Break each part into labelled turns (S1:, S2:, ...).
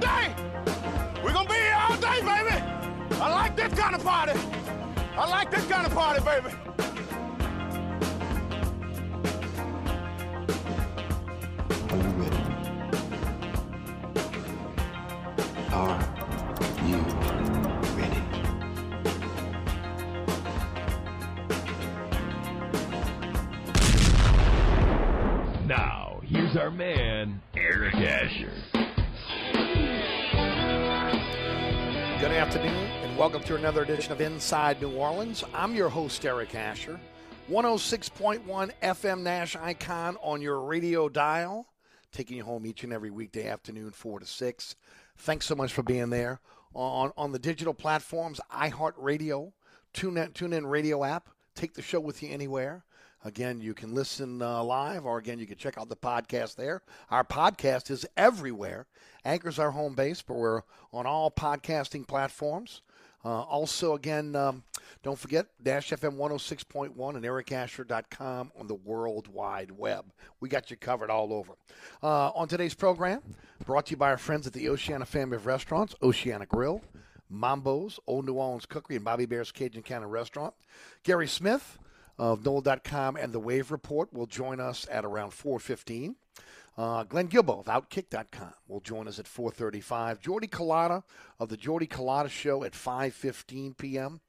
S1: Day. We're gonna be here all day, baby. I like this kind of party. I like this kind of party, baby.
S2: Are you ready? Are you ready?
S3: Now, here's our man,
S4: welcome to another edition of Inside New Orleans. I'm your host, Eric Asher. 106.1 FM Nash icon on your radio dial, taking you home each and every weekday afternoon, 4 to 6. Thanks so much for being there. On, on the digital platforms, iHeartRadio, TuneIn, TuneIn Radio app, take the show with you anywhere. Again, you can listen uh, live, or again, you can check out the podcast there. Our podcast is everywhere. Anchor's our home base, but we're on all podcasting platforms. Uh, also, again, um, don't forget Nash FM 106.1 and ericasher.com on the World Wide Web. We got you covered all over. Uh, on today's program, brought to you by our friends at the Oceana family of restaurants, Oceana Grill, Mambo's, Old New Orleans Cookery, and Bobby Hebert's Cajun Cannon Restaurant. Gary Smith of Nola.com and the Wave Report will join us at around 415. Uh, Glenn Guilbeau of Outkick.com will join us at 4:35. Jordy Culotta of the Jordy Culotta Show at 5:15 p.m.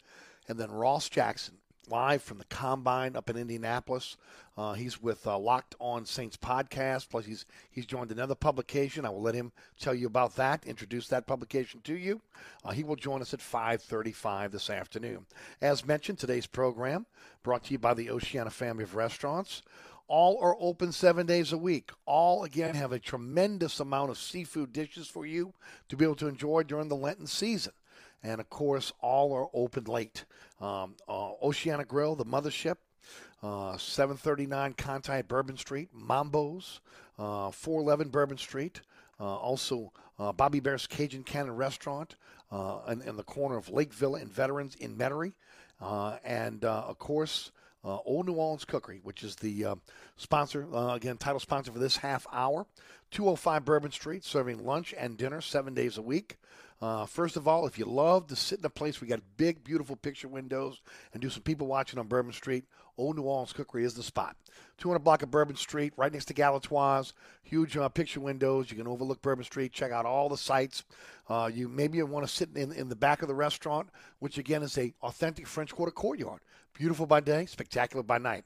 S4: And then Ross Jackson live from the Combine up in Indianapolis. Uh, he's with uh, Locked On Saints podcast. Plus, he's he's joined another publication. I will let him tell you about that. Introduce that publication to you. Uh, he will join us at 5:35 this afternoon. As mentioned, today's program brought to you by the Oceana family of restaurants. All are open seven days a week. All, again, have a tremendous amount of seafood dishes for you to be able to enjoy during the Lenten season. And of course, all are open late. Um, uh, Oceana Grill, the mothership, uh, 739 Conti Bourbon Street, Mambo's, uh, 411 Bourbon Street. Uh, also, uh, Bobby Hebert's Cajun Cannon Restaurant uh, in, in the corner of Lake Villa and Veterans in Metairie. Uh, and, uh, of course, uh, Old New Orleans Cookery, which is the uh, sponsor, uh, again, title sponsor for this half hour. 205 Bourbon Street, serving lunch and dinner seven days a week. Uh, first of all, if you love to sit in a place, we got big, beautiful picture windows and do some people watching on Bourbon Street. Old New Orleans Cookery is the spot. 200 block of Bourbon Street, right next to Galatoire's. Huge uh, picture windows. You can overlook Bourbon Street. Check out all the sights. Uh, you maybe you want to sit in, in the back of the restaurant, which again is a authentic French Quarter courtyard. Beautiful by day, spectacular by night.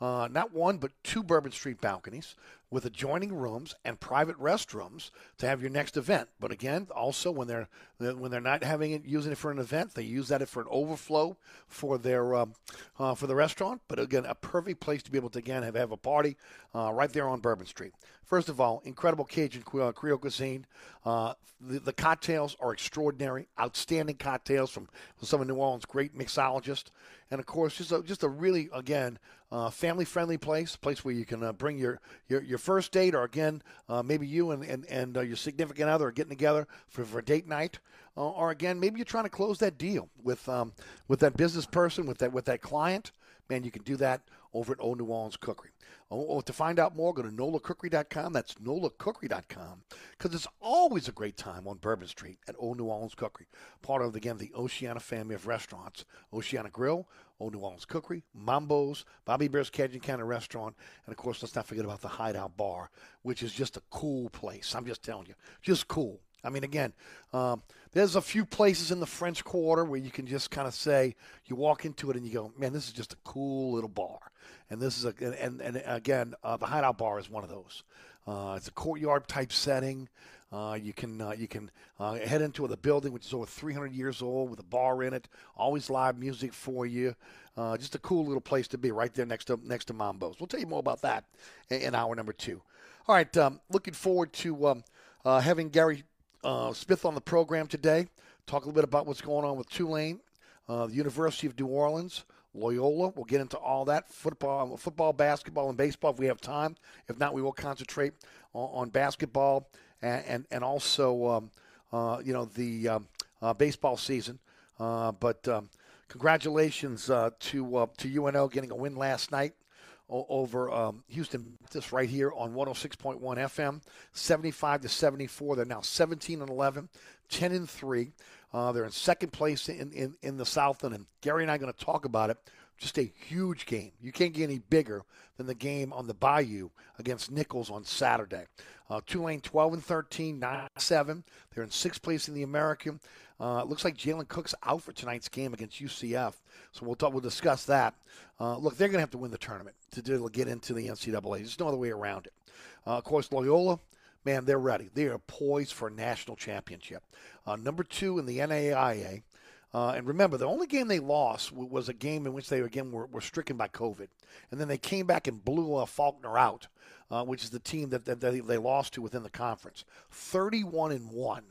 S4: Uh, not one, but two Bourbon Street balconies with adjoining rooms and private restrooms to have your next event. But again, also when they're when they're not having it using it for an event, they use that for an overflow for their um, uh, for the restaurant. But again, a perfect place to be able to again have, have a party uh, right there on Bourbon Street. First of all, incredible Cajun uh, Creole cuisine. Uh, the, the cocktails are extraordinary, outstanding cocktails from some of New Orleans' great mixologists, and of course, just a, just a really again uh, family-friendly place, place where you can uh, bring your, your your first date, or again, uh, maybe you and and, and uh, your significant other are getting together for, for date night, uh, or again, maybe you're trying to close that deal with um, with that business person, with that with that client. Man, you can do that over at Old New Orleans Cookery. Oh, to find out more, go to nolacookery.com. That's nolacookery.com because it's always a great time on Bourbon Street at Old New Orleans Cookery. Part of, again, the Oceana family of restaurants. Oceana Grill, Old New Orleans Cookery, Mambo's, Bobby Hebert's Cajun Cannon Restaurant, and of course, let's not forget about the Hideout Bar, which is just a cool place. I'm just telling you, just cool. I mean, again, um, there's a few places in the French Quarter where you can just kind of say, you walk into it and you go, man, this is just a cool little bar. And this is a, and, and again, uh, the Hideout Bar is one of those. Uh, it's a courtyard type setting. Uh, you can uh, you can uh, head into the building, which is over 300 years old, with a bar in it. Always live music for you. Uh, just a cool little place to be, right there next to next to Mambo's. We'll tell you more about that in, in hour number two. All right, um, looking forward to um, uh, having Gary uh, Smith on the program today. Talk a little bit about what's going on with Tulane, the University of New Orleans. Loyola. We'll get into all that football, football, basketball, and baseball if we have time. If not, we will concentrate on, on basketball and and, and also um, uh, you know the um, uh, baseball season. Uh, but um, congratulations uh, to uh, to UNO getting a win last night over um, Houston. Just right here on 106.1 FM, 75 to 74. They're now 17 and 11, 10 and three. Uh, they're in second place in, in, in the Southland, and Gary and I are going to talk about it. Just a huge game. You can't get any bigger than the game on the Bayou against Nicholls on Saturday. Uh, Tulane 12 and 13, 9 7. They're in sixth place in the American. Uh, it looks like Jalen Cook's out for tonight's game against UCF, so we'll talk, we'll discuss that. Uh, look, they're going to have to win the tournament to, to get into the NCAA. There's no other way around it. Uh, of course, Loyola, man, they're ready. They are poised for a national championship. Uh, number two in the NAIA. Uh, and remember, the only game they lost was a game in which they again were, were stricken by COVID, and then they came back and blew uh, Faulkner out, uh, which is the team that, that they, lost to within the conference. Thirty-one and one.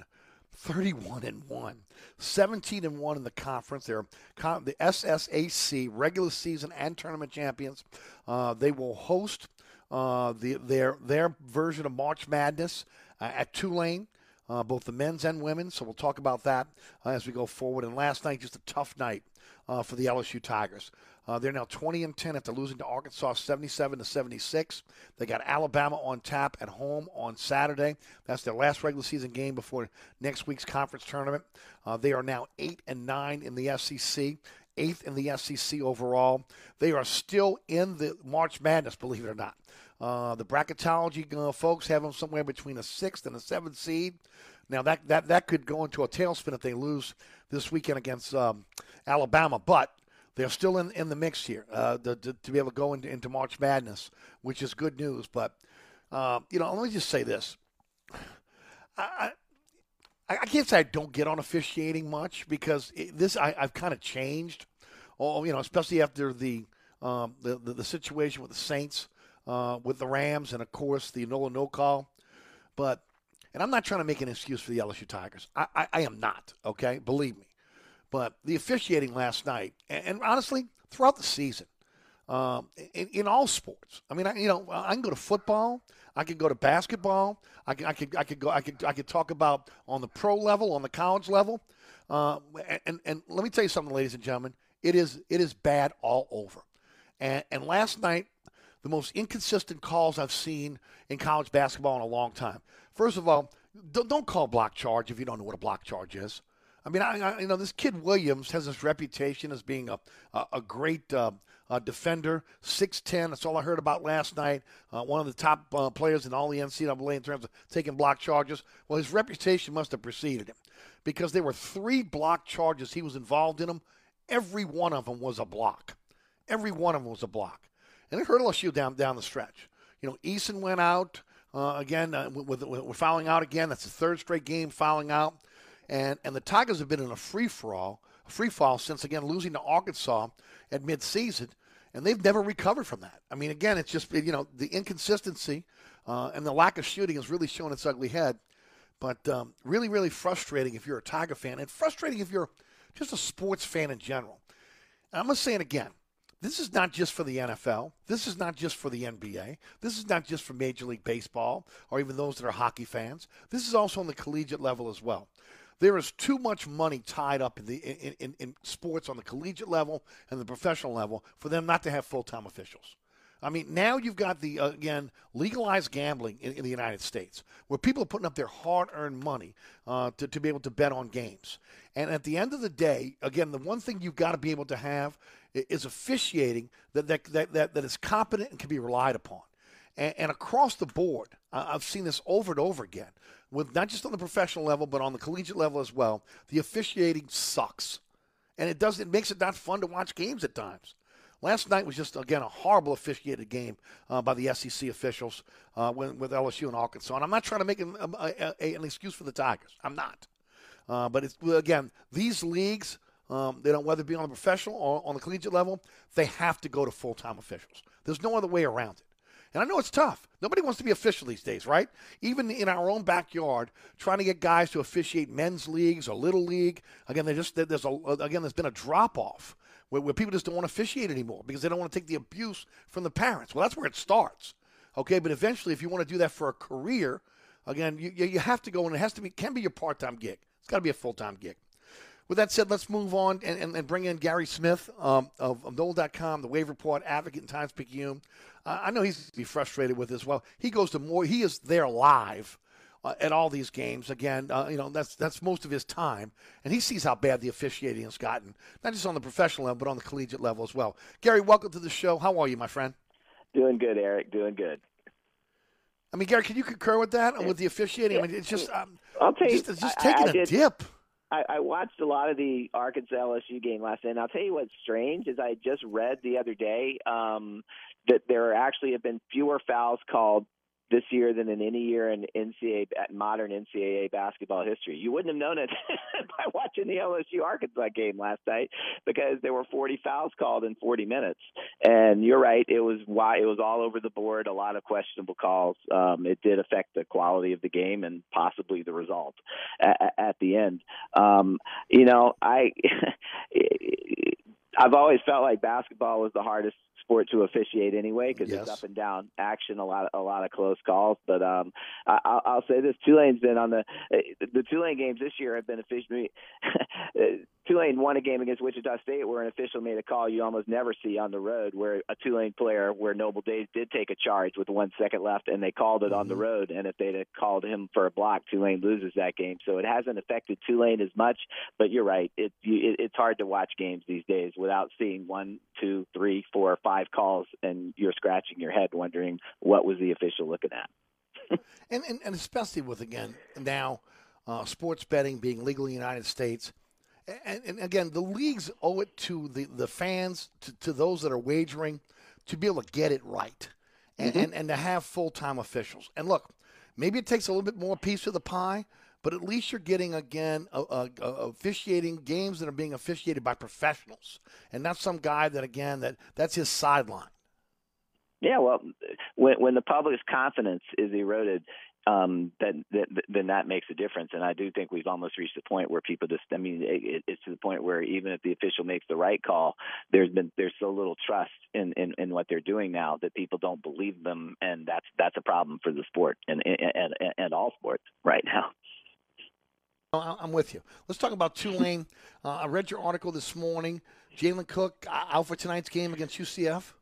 S4: 31 and 1 17 and 1 in the conference. They're the ssac regular season and tournament champions. Uh, they will host uh, the, their their version of march madness uh, at tulane uh, both the men's and women's. So we'll talk about that uh, as we go forward. And last night, just a tough night uh, for the LSU Tigers. Uh, they're now 20 and 10 after losing to Arkansas 77 to 76. They got Alabama on tap at home on Saturday. That's their last regular season game before next week's conference tournament. Uh, they are now 8 and 9 in the SEC eighth in the SEC overall. They are still in the March Madness, believe it or not. Uh, the bracketology uh, folks have them somewhere between a sixth and a seventh seed. Now that that that could go into a tailspin if they lose this weekend against um, Alabama, but they're still in, in the mix here uh, to, to, to be able to go into, into March Madness, which is good news. But uh, you know, let me just say this: I, I, I can't say I don't get on officiating much because it, this I, I've kind of changed. Oh, you know, especially after the um, the, the, the situation with the Saints, uh, with the Rams, and of course the Nola no call. But and I'm not trying to make an excuse for the LSU Tigers. I, I, I am not. Okay, believe me. But the officiating last night, and, and honestly, throughout the season, um, in, in, all sports. I mean, I, you know, I can go to football. I can go to basketball. I can, I could, I could go. I could, I could talk about on the pro level, on the college level. Uh, and and let me tell you something, ladies and gentlemen. It is it is bad all over. And, and last night, the most inconsistent calls I've seen in college basketball in a long time. First of all, don't call block charge if you don't know what a block charge is. I mean, I, I, you know, this kid Williams has this reputation as being a a, a great uh, uh, defender, six ten. That's all I heard about last night. Uh, one of the top uh, players in all the NCAA in terms of taking block charges. Well, his reputation must have preceded him because there were three block charges he was involved in them. Every one of them was a block. Every one of them was a block, and it hurt LSU down down the stretch. You know, Eason went out. Uh, again, uh, with, with, with, fouling out again. That's the third straight game fouling out and and the Tigers have been in a free for all, free fall since again losing to Arkansas at midseason, and they've never recovered from that. I mean, again, it's just you know the inconsistency uh, and the lack of shooting has really shown its ugly head. But um, really, really frustrating if you're a Tiger fan, and frustrating if you're just a sports fan in general. And I'm going to say it again. This is not just for the NFL. This is not just for the NBA. This is not just for Major League Baseball or even those that are hockey fans. This is also on the collegiate level as well. There is too much money tied up in the in, in, in sports on the collegiate level and the professional level for them not to have full time officials. I mean, now you've got the again legalized gambling in, in, the United States, where people are putting up their hard-earned money uh, to, to be able to bet on games. And at the end of the day, again, the one thing you've got to be able to have is officiating that that, that, that, that is competent and can be relied upon. And, and across the board, I've seen this over and over again, with not just on the professional level, but on the collegiate level as well. The officiating sucks, and it does it makes it not fun to watch games at times. Last night was just again a horrible officiated game uh, by the SEC officials uh, with, with, LSU and Arkansas. And I'm not trying to make an, a, a, an excuse for the Tigers. I'm not. Uh, but it's again these leagues. Um, they don't whether it be on the professional or on the collegiate level, they have to go to full time officials. There's no other way around it. And I know it's tough. Nobody wants to be official these days, right? Even in our own backyard, trying to get guys to officiate men's leagues or little league. Again, just there's a again there's been a drop off where, where people just don't want to officiate anymore because they don't want to take the abuse from the parents. Well, that's where it starts. Okay, but eventually, if you want to do that for a career, again, you, you have to go and it has to be can be your part time gig. It's got to be a full time gig. With that said, let's move on and, and, and bring in Gary Smith um, of, of Nola.com, the Wave Report, Advocate, and Times Picayune. Uh, I know he's be frustrated with this. Well, he goes to more. He is there live uh, at all these games. Again, uh, you know that's that's most of his time, and he sees how bad the officiating has gotten, not just on the professional level, but on the collegiate level as well. Gary, welcome to the show. How are you, my friend?
S5: Doing good, Eric. Doing good.
S4: I mean, Gary, can you concur with that with the officiating? I mean, it's just um,
S5: I'll tell you,
S4: just, it's just taking
S5: I, I
S4: a
S5: did,
S4: dip.
S5: I, I watched a lot of the Arkansas LSU game last night. And I'll tell you what's strange is I just read the other day um, that there actually have been fewer fouls called this year than in any year in NCAA modern NCAA basketball history. You wouldn't have known it by watching the LSU Arkansas game last night because there were 40 fouls called in 40 minutes. And you're right, it was why it was all over the board, a lot of questionable calls. Um, it did affect the quality of the game and possibly the result at, at the end. Um, you know, I I've always felt like basketball was the hardest sport to officiate anyway because
S4: yes.
S5: it's up and down action, a lot, of, a lot of close calls. But um, I, I'll say this: Tulane's been on the the Tulane games this year have been officially Tulane won a game against Wichita State where an official made a call you almost never see on the road, where a Tulane player, where Nobal Days did take a charge with one second left, and they called it on the road. And if they'd have called him for a block, Tulane loses that game. So it hasn't affected Tulane as much. But you're right; it, it it's hard to watch games these days without seeing one, two, three, four, five calls, and you're scratching your head wondering what was the official looking at.
S4: and, and and especially with again now uh, sports betting being legal in the United States. And, and again, the leagues owe it to the, the fans, to, to those that are wagering, to be able to get it right and,
S5: Mm-hmm.
S4: and, and to have full time officials. And look, maybe it takes a little bit more piece of the pie, but at least you're getting, again, a, a, a officiating games that are being officiated by professionals and not some guy that, again, that that's his sideline.
S5: Yeah, well, when when the public's confidence is eroded, um, then, then that makes a difference. And I do think we've almost reached the point where people just, I mean, it, it's to the point where even if the official makes the right call, there's been there's so little trust in, in, in what they're doing now that people don't believe them, and that's that's a problem for the sport and and and, and all sports right now.
S4: I'm with you. Let's talk about Tulane. Uh, I read your article this morning. Jalen Cook out for tonight's game against UCF.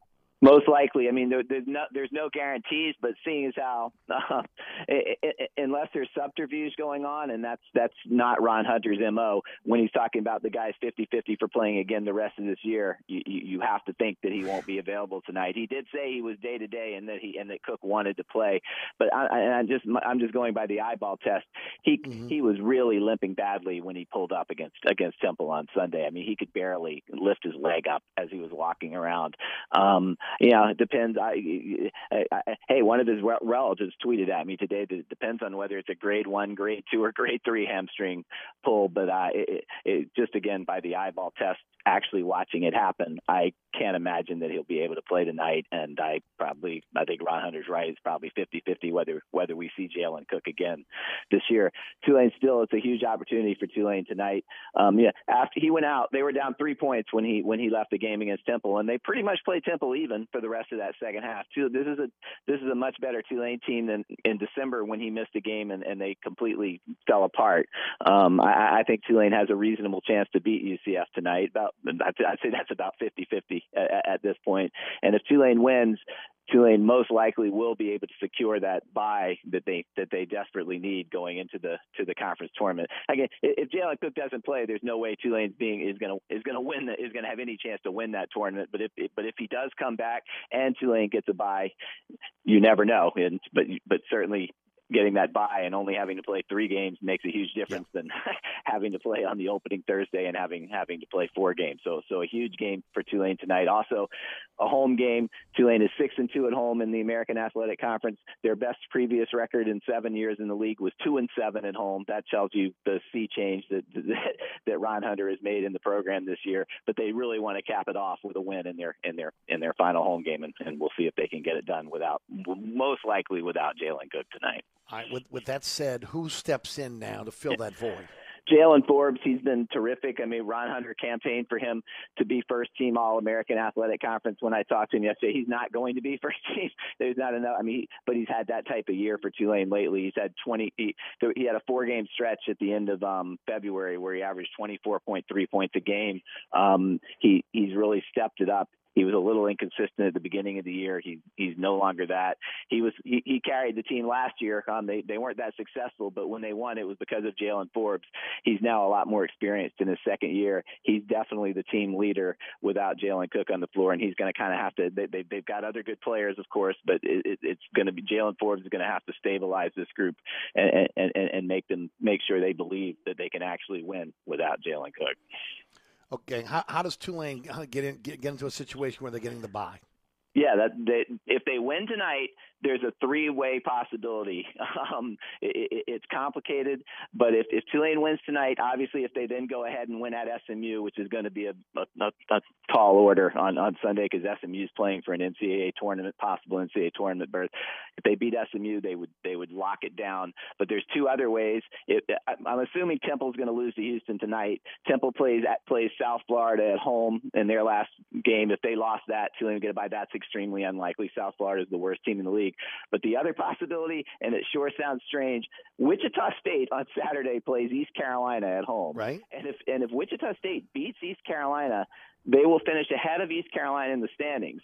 S5: Most likely, I mean, there, there's no there's no guarantees, but seeing as how, uh, i i unless there's subterfuge going on, and that's that's not Ron Hunter's mo. When he's talking about the guys 50-50 for playing again the rest of this year, you, you have to think that he won't be available tonight. He did say he was day to day, and that he and that Cook wanted to play, but I, I I'm just I'm just going by the eyeball test. He he was really limping badly when he pulled up against against Temple on Sunday. I mean, he could barely lift his leg up as he was walking around. Um, yeah, it depends. I, I, I, hey, one of his relatives tweeted at me today that it depends on whether it's a grade one, grade two, or grade three hamstring pull. But uh, it, it, just again by the eyeball test, actually watching it happen, I can't imagine that he'll be able to play tonight. And I probably, I think Ron Hunter's right. It's probably 50-50 whether whether we see Jalen Cook again this year. Tulane still, it's a huge opportunity for Tulane tonight. Um, yeah, after he went out, they were down three points when he when he left the game against Temple, and they pretty much played Temple even for the rest of that second half. Too, this is a this is a much better Tulane team than in December when he missed a game and, and they completely fell apart. Um, I, I think Tulane has a reasonable chance to beat UCF tonight. About I'd say that's about 50-50 at, at this point. And if Tulane wins, Tulane most likely will be able to secure that bye that they that they desperately need going into the to the conference tournament. Again, if Jalen Cook doesn't play, there's no way Tulane's being is to is to win the, is to have any chance to win that tournament. But if but if he does come back and Tulane gets a buy, you never know. And but but certainly getting that bye and only having to play three games makes a huge difference yeah. than having to play on the opening Thursday and having having to play four games. So so a huge game for Tulane tonight. Also, a home game. Tulane is six and two at home in the American Athletic Conference. Their best previous record in seven years in the league was two and seven at home. That tells you the sea change that that, that Ron Hunter has made in the program this year. But they really want to cap it off with a win in their in their in their final home game, and, and we'll see if they can get it done without most likely without Jalen Cook tonight.
S4: All right, with, with that said, who steps in now to fill that void?
S5: Jaylen Forbes, he's been terrific. I mean, Ron Hunter campaigned for him to be first team All American Athletic Conference. When I talked to him yesterday, he's not going to be first team. There's not enough. I mean, but he's had that type of year for Tulane lately. He's had 20. He, he had a four game stretch at the end of um, February where he averaged 24.3 points a game. Um, he he's really stepped it up. He was a little inconsistent at the beginning of the year. He he's no longer that. He was he, he carried the team last year. Um, they they weren't that successful, but when they won, it was because of Jaylen Forbes. He's now a lot more experienced in his second year. He's definitely the team leader without Jalen Cook on the floor, and he's going to kind of have to. They, they they've got other good players, of course, but it, it, it's going to be Jaylen Forbes is going to have to stabilize this group and, and and and make them make sure they believe that they can actually win without Jalen Cook.
S4: Okay, how, how does Tulane get in get, get into a situation where they're getting the bye?
S5: Yeah, that they, if they win tonight, there's a three-way possibility. Um, it, it, it's complicated, but if, if Tulane wins tonight, obviously, if they then go ahead and win at SMU, which is going to be a, a, a tall order on on Sunday because SMU is playing for an NCAA tournament, possible NCAA tournament berth. If they beat SMU, they would they would lock it down. But there's two other ways. It, I'm assuming Temple's going to lose to Houston tonight. Temple plays at plays South Florida at home in their last game. If they lost that, Tulane would get a bye. That's extremely unlikely. South Florida is the worst team in the league. Week. But the other possibility, and it sure sounds strange, Wichita State on Saturday plays East Carolina at home.
S4: Right.
S5: And if and if Wichita State beats East Carolina, they will finish ahead of East Carolina in the standings.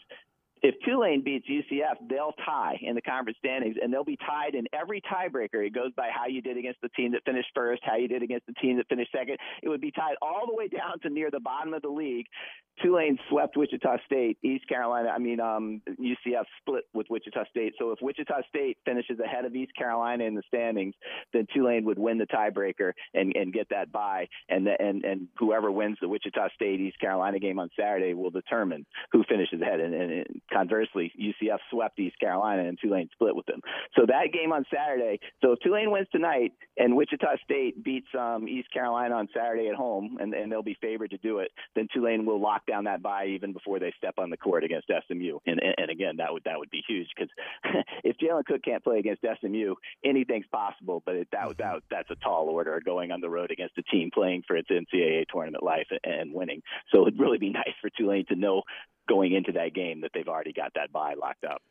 S5: If Tulane beats UCF, they'll tie in the conference standings, and they'll be tied in every tiebreaker. It goes by how you did against the team that finished first, how you did against the team that finished second. It would be tied all the way down to near the bottom of the league. Tulane swept Wichita State. East Carolina, I mean, um, UCF split with Wichita State. So if Wichita State finishes ahead of East Carolina in the standings, then Tulane would win the tiebreaker and, and get that bye. And, the, and and whoever wins the Wichita State East Carolina game on Saturday will determine who finishes ahead. And, and, and conversely, UCF swept East Carolina and Tulane split with them. So that game on Saturday. So if Tulane wins tonight and Wichita State beats um, East Carolina on Saturday at home, and, and they'll be favored to do it, then Tulane will lock down that bye even before they step on the court against SMU. And and, and again, that would that would be huge because if Jalen Cook can't play against SMU, anything's possible. But it, that that that's a tall order going on the road against a team playing for its NCAA tournament life and, and winning. So it'd really be nice for Tulane to know going into that game that they've already got that bye locked up.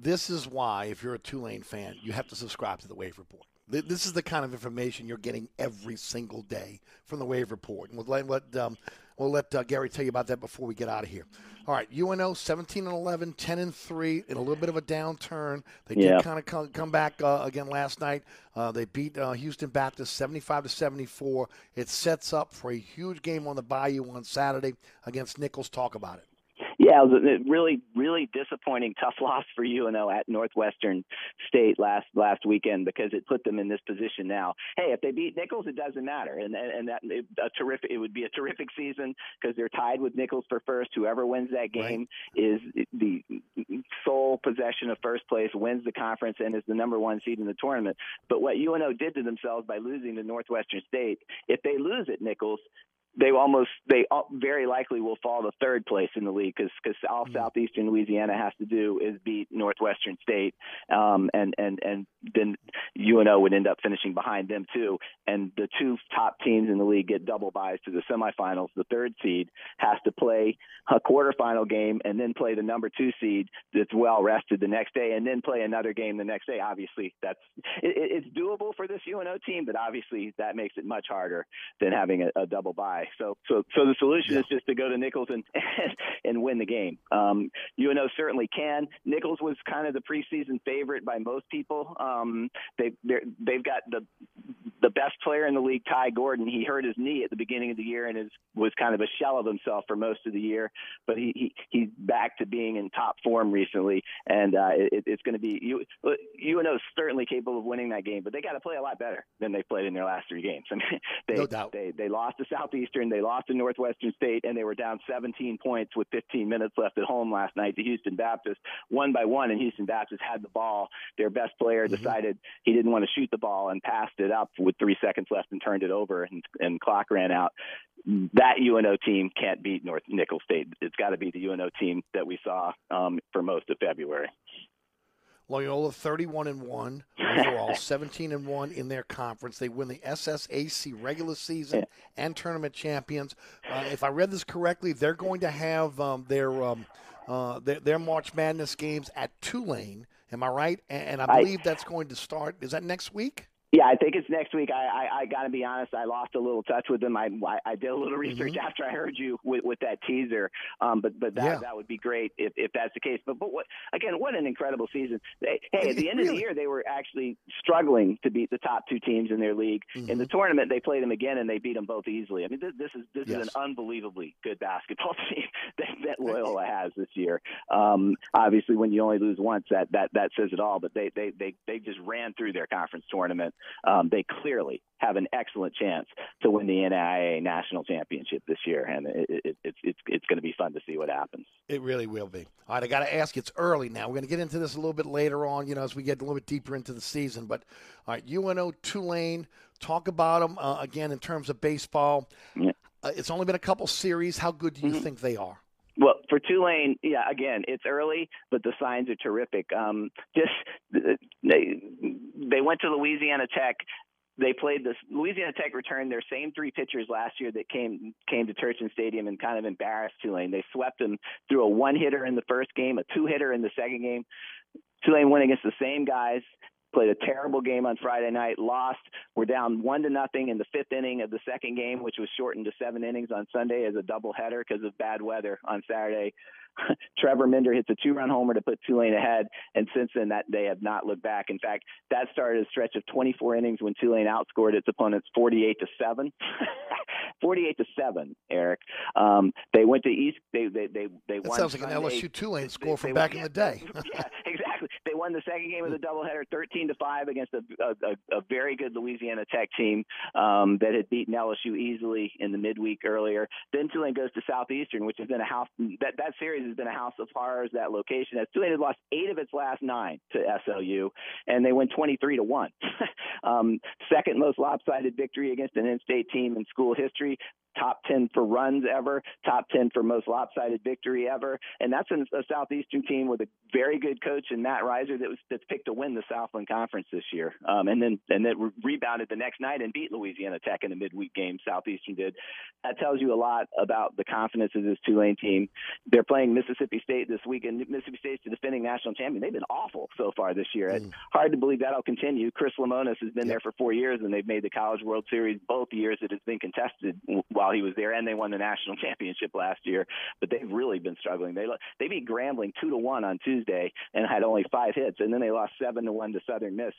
S4: This is why, if you're a Tulane fan, you have to subscribe to the Wave Report. This is the kind of information you're getting every single day from the Wave Report. And we'll let, let, um, we'll let uh, Gary tell you about that before we get out of here. All right, UNO 17 and 11, 10 and 3, in a little bit of a downturn. They did
S5: Yeah.
S4: kind of come, come back uh, again last night. Uh, they beat uh, Houston Baptist 75 to 74. It sets up for a huge game on the Bayou on Saturday against Nicholls. Talk about it.
S5: Yeah, it was a really, really disappointing, tough loss for UNO at Northwestern State last last weekend because it put them in this position now. Hey, if they beat Nicholls, it doesn't matter, and and, that it, a terrific. It would be a terrific season because they're tied with Nicholls for first. Whoever wins that game is the sole possession of first place, wins the conference, and is the number one seed in the tournament. But what UNO did to themselves by losing to Northwestern State, if they lose at Nicholls, they almost they very likely will fall to third place in the league because because all southeastern Louisiana has to do is beat Northwestern State, um, and and and then UNO would end up finishing behind them too. And the two top teams in the league get double buys to the semifinals. The third seed has to play a quarterfinal game and then play the number two seed that's well rested the next day, and then play another game the next day. Obviously, that's it, it- it's doable for this UNO team, but obviously that makes it much harder than having a, a double bye. So, so, so the solution is just to go to Nicholls and and win the game. Um, UNO certainly can. Nicholls was kind of the preseason favorite by most people. Um, they they've got the the best player in the league, Ty Gordon. He hurt his knee at the beginning of the year and is was kind of a shell of himself for most of the year. But he, he he's back to being in top form recently, and uh, it, it's going to be you. UNO is certainly capable of winning that game, but they got to play a lot better than they played in their last three games. I mean, they
S4: No doubt.
S5: they they lost to Southeastern, they lost to Northwestern State, and they were down 17 points with 15 minutes left at home last night to Houston Baptist, one by one. And Houston Baptist had the ball. Their best player decided he didn't want to shoot the ball and passed it up with three seconds left and turned it over, and, and clock ran out. That UNO team can't beat North Nickel State. It's got to be the UNO team that we saw um, for most of February.
S4: Loyola 31 and 1 overall, 17 and 1 in their conference. They win the SSAC regular season and tournament champions. Uh, if I read this correctly, they're going to have um, their, um, uh, their their March Madness games at Tulane. Am I right? And, and I
S5: I-
S4: believe that's going to start. Is that next week?
S5: Yeah, I think it's next week. I I, I got to be honest. I lost a little touch with them. I I, I did a little research after I heard you with, with that teaser. Um, but but that
S4: Yeah.
S5: that would be great if, if that's the case. But but what again? What an incredible season! They, hey, at the end of the year, they were actually struggling to beat the top two teams in their league. In the tournament, they played them again and they beat them both easily. I mean, this, this is this is an unbelievably good basketball team that, that Loyola has this year. Um, obviously, when you only lose once, that that that says it all. But they they they they just ran through their conference tournament. Um, they clearly have an excellent chance to win the NAIA national championship this year, and it, it, it's it's it's going to be fun to see what happens.
S4: It really will be. All right, I got to ask. It's early now. We're going to get into this a little bit later on, you know, as we get a little bit deeper into the season. But all right, UNO Tulane. Talk about them uh, again in terms of baseball.
S5: Yeah.
S4: Uh, it's only been a couple series. How good do you think they are?
S5: Well, for Tulane, yeah, again, it's early, but the signs are terrific. Um, just they they went to Louisiana Tech. They played this. Louisiana Tech returned their same three pitchers last year that came came to Turchin Stadium and kind of embarrassed Tulane. They swept them through a one hitter in the first game, a two hitter in the second game. Tulane went against the same guys. Played a terrible game on Friday night, lost. We're down one to nothing in the fifth inning of the second game, which was shortened to seven innings on Sunday as a doubleheader because of bad weather on Saturday. Trevor Minder hits a two-run homer to put Tulane ahead, and since then that they have not looked back. In fact, that started a stretch of 24 innings when Tulane outscored its opponents 48 to seven. 48 to seven, Eric. Um, they went to East. They they they they
S4: That
S5: won.
S4: sounds like an LSU Tulane score from
S5: they-
S4: back in the day.
S5: yeah, exactly. They won the second game of the doubleheader, 13 to five, against a, a, a, a very good Louisiana Tech team um, that had beaten LSU easily in the midweek earlier. Then Tulane goes to Southeastern, which has been a house that that series has been a house of horrors. That location, as Tulane had lost eight of its last nine to SLU, and they win 23 to one. um, second most lopsided victory against an in-state team in school history top 10 for runs ever, top 10 for most lopsided victory ever. And that's a, a Southeastern team with a very good coach and Matt Riser that was that's picked to win the Southland Conference this year. Um, and then and then rebounded the next night and beat Louisiana Tech in a midweek game. Southeastern did. That tells you a lot about the confidence of this Tulane team. They're playing Mississippi State this week, and Mississippi State's the defending national champion. They've been awful so far this year. It's hard to believe that'll continue. Chris Lemonis has been there for four years, and they've made the College World Series both years it has been contested while he was there, and they won the national championship last year. But they've really been struggling. They they beat Grambling two to one on Tuesday and had only five hits, and then they lost seven to one to Southern Miss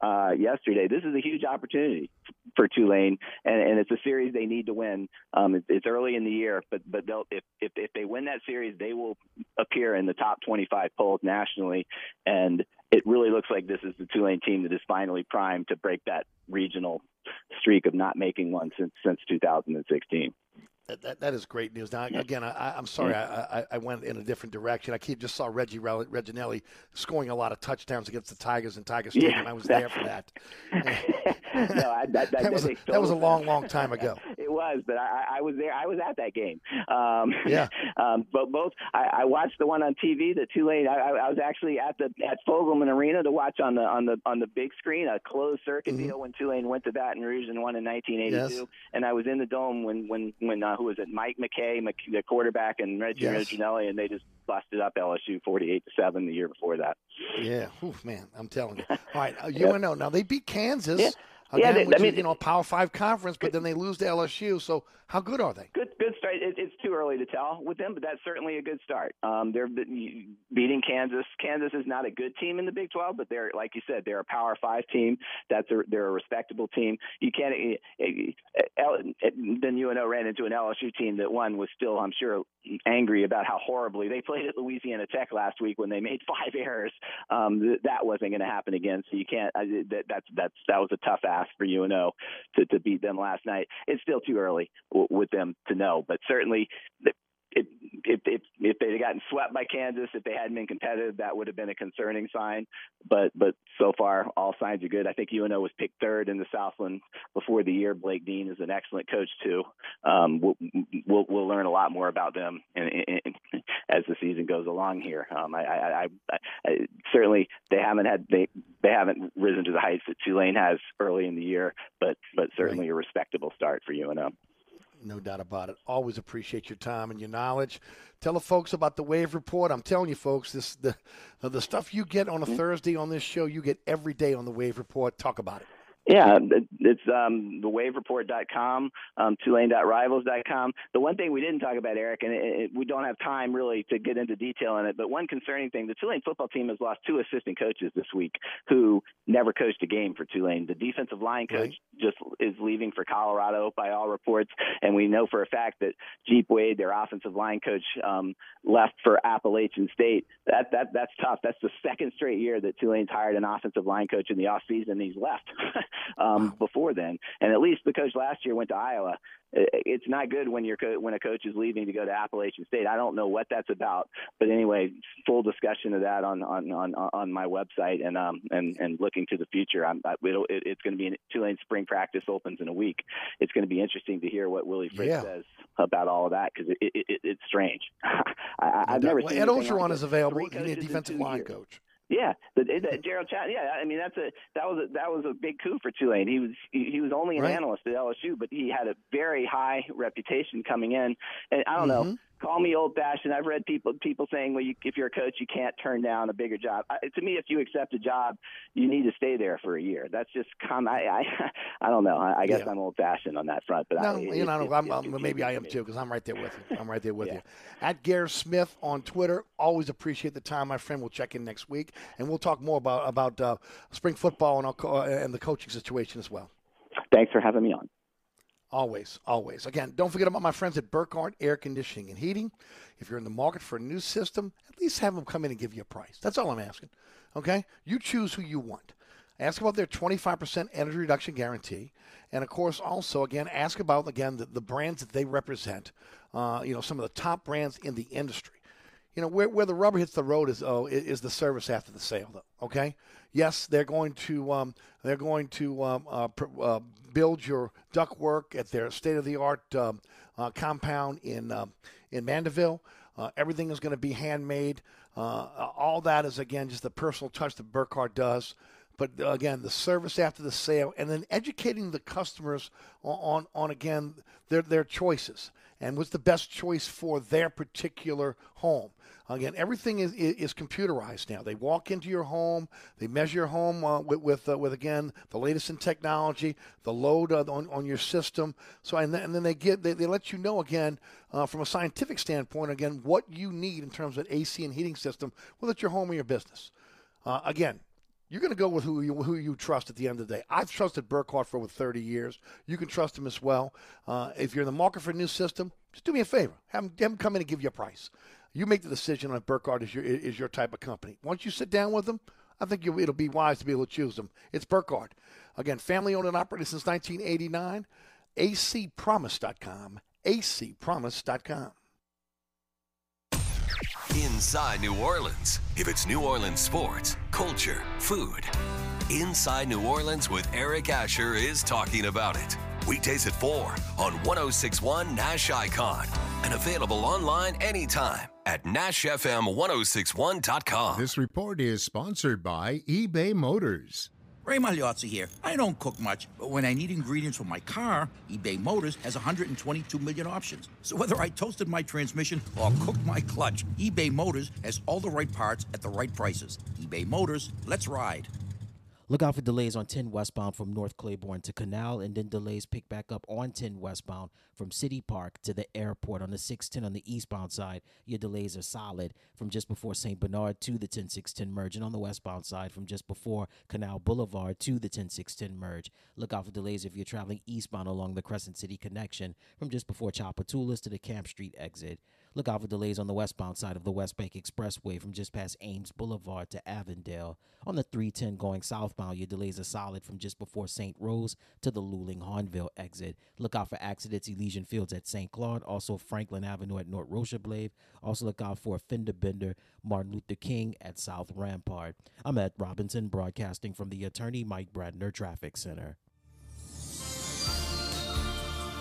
S5: uh, yesterday. This is a huge opportunity for Tulane, and, and it's a series they need to win. Um, it, it's early in the year, but but they'll, if if if they win that series, they will appear in the top 25 polls nationally, and it really looks like this is the Tulane team that is finally primed to break that regional streak of not making one since since 2016.
S4: That, that, that is great news. Now, again, I, I'm sorry I, I, went in a different direction. I keep, just saw Reggie Reginelli scoring a lot of touchdowns against the Tigers in Tiger Stadium.
S5: Yeah,
S4: I was there for that.
S5: no, I, that, that,
S4: was a, that was a long, long time ago.
S5: It was, but I, I was there. I was at that game. Um,
S4: Yeah.
S5: Um, but both, I, I watched the one on TV. The Tulane. I, I was actually at the at Fogelman Arena to watch on the on the on the big screen a closed circuit
S4: Mhm.
S5: deal when Tulane went to Baton Rouge and won in 1982.
S4: Yes.
S5: And I was in the dome when when when uh, who was it? Mike McKay, Mc, the quarterback, and Reggie
S4: Yes.
S5: Reginelli, and they just busted up LSU 48 to seven the year before that.
S4: Yeah, Oof, man, I'm telling you. All right, uh, UNO. Now they beat Kansas.
S5: Yeah.
S4: Again,
S5: Yeah, they-
S4: which
S5: I mean-
S4: is, you know, Power Five conference, but then they lose to LSU. So how good are they?
S5: Good, good start. It, it's too early to tell with them, but that's certainly a good start. Um, they're beating Kansas. Kansas is not a good team in the Big 12, but they're like you said, they're a Power Five team. That's a they're a respectable team. You can't. eh, eh, eh, Then UNO ran into an LSU team that one was still, I'm sure, angry about how horribly they played at Louisiana Tech last week when they made five errors. Um, th- that wasn't going to happen again. So you can't. That, that's that's that was a tough ask for UNO to to beat them last night. It's still too early w- with them to know, but certainly. If if if if they'd have gotten swept by Kansas, if they hadn't been competitive, that would have been a concerning sign. But but so far, all signs are good. I think UNO was picked third in the Southland before the year. Blake Dean is an excellent coach too. Um, we'll, we'll we'll learn a lot more about them in, in, in, as the season goes along here. Um, I, I, I, I certainly they haven't had they they haven't risen to the heights that Tulane has early in the year, but but certainly a respectable start for UNO.
S4: No doubt about it. Always appreciate your time and your knowledge. Tell the folks about the Wave Report. I'm telling you, folks, this the the stuff you get on a mm. Thursday on this show, you get every day on the Wave Report. Talk about it.
S5: Yeah, it's um, thewavereport.com, um, tulane.rivals.com. The one thing we didn't talk about, Eric, and it, it, we don't have time really to get into detail in it, but one concerning thing, the Tulane football team has lost two assistant coaches this week who never coached a game for Tulane. The defensive line coach
S4: Right.
S5: just is leaving for Colorado by all reports, and we know for a fact that Jeep Wade, their offensive line coach, um, left for Appalachian State. That that that's tough. That's the second straight year that Tulane's hired an offensive line coach in the off season. And he's left um, before then, and at least the coach last year went to Iowa. It's not good when your co- when a coach is leaving to go to Appalachian State. I don't know what that's about, but anyway, full discussion of that on on on, on my website and um and and looking to the future. I'm I, it'll, it, it's going to be in Tulane spring practice opens in a week. It's going to be interesting to hear what Willie Fritz
S4: Yeah.
S5: says about all of that because it, it, it, it's strange. I, I've never
S4: well, Ed Orgeron
S5: like
S4: is available. Need a defensive line
S5: years.
S4: coach.
S5: Yeah, the, uh, the, Gerald Chat. Yeah, I mean that's a that was a, that was a big coup for Tulane. He was he, he was only an
S4: Right.
S5: analyst at LSU, but he had a very high reputation coming in. And I don't know.
S4: Mm-hmm.
S5: Call me old fashioned. I've read people people saying, well, you, if you're a coach, you can't turn down a bigger job. I, to me, if you accept a job, you need to stay there for a year. That's just com. I I, I don't know. I, I guess
S4: Yeah.
S5: I'm old fashioned on that front, but
S4: No,
S5: I,
S4: you
S5: it-
S4: know,
S5: it-
S4: I'm, I'm- maybe I am too because I'm right there with you. I'm right there with
S5: Yeah.
S4: you. At Gareth Smith on Twitter. Always appreciate the time, my friend. We'll check in next week and we'll talk more about about uh, spring football and, uh, and the coaching situation as well.
S5: Thanks for having me on.
S4: Always, always. Again, don't forget about my friends at Burkhardt Air Conditioning and Heating. If you're in the market for a new system, at least have them come in and give you a price. That's all I'm asking. Okay? You choose who you want. Ask about their 25% energy reduction guarantee. And of course, also, again, ask about, again, the, the brands that they represent. Uh, you know, some of the top brands in the industry. You know, where, where the rubber hits the road is oh, is the service after the sale, though. Okay, yes, they're going to um, they're going to um, uh, pr- uh, build your ductwork at their state of the art um, uh, compound in um, in Mandeville. Uh, everything is going to be handmade. Uh, all that is again just the personal touch that Burkhardt does. But uh, again, the service after the sale, and then educating the customers on, on, on again their their choices and what's the best choice for their particular home. Again, everything is, is, is computerized now. They walk into your home, they measure your home uh, with with, uh, with again the latest in technology, the load uh, on, on your system. So and then, and then they get they, they let you know again uh, from a scientific standpoint again what you need in terms of AC and heating system, whether it's your home or your business. Uh, again, you're going to go with who you who you trust at the end of the day. I've trusted Burkhardt for over 30 years. You can trust him as well. Uh, if you're in the market for a new system, just do me a favor. Have him, have him come in and give you a price. You make the decision on Burkhardt is your is your type of company. Once you sit down with them, I think it'll be wise to be able to choose them. It's Burkhardt. Again, family owned and operated since 1989. acpromise.com. acpromise.com.
S6: Inside New Orleans. If it's New Orleans sports, culture, food. Inside New Orleans with Eric Asher is talking about it. Weekdays at 4 on 1061 Nash Icon and available online anytime at NashFM1061.com.
S7: This report is sponsored by eBay Motors.
S8: Ray Magliozzi here. I don't cook much, but when I need ingredients for my car, eBay Motors has 122 million options. So whether I toasted my transmission or cooked my clutch, eBay Motors has all the right parts at the right prices. eBay Motors, let's ride.
S9: Look out for delays on 10 westbound from North Claiborne to Canal, and then delays pick back up on 10 westbound from City Park to the airport. On the 610 on the eastbound side, your delays are solid from just before St. Bernard to the 10610 merge, and on the westbound side from just before Canal Boulevard to the 10610 merge. Look out for delays if you're traveling eastbound along the Crescent City connection from just before Tchoupitoulas to the Camp Street exit. Look out for delays on the westbound side of the West Bank Expressway from just past Ames Boulevard to Avondale. On the 310 going southbound, your delays are solid from just before St. Rose to the Luling Hahnville exit. Look out for accidents Elysian Fields at St. Claude, also Franklin Avenue at North Rocheblave. Also look out for a fender bender Martin Luther King at South Rampart. I'm at Robinson, broadcasting from the Attorney Mike Brandner Traffic Center.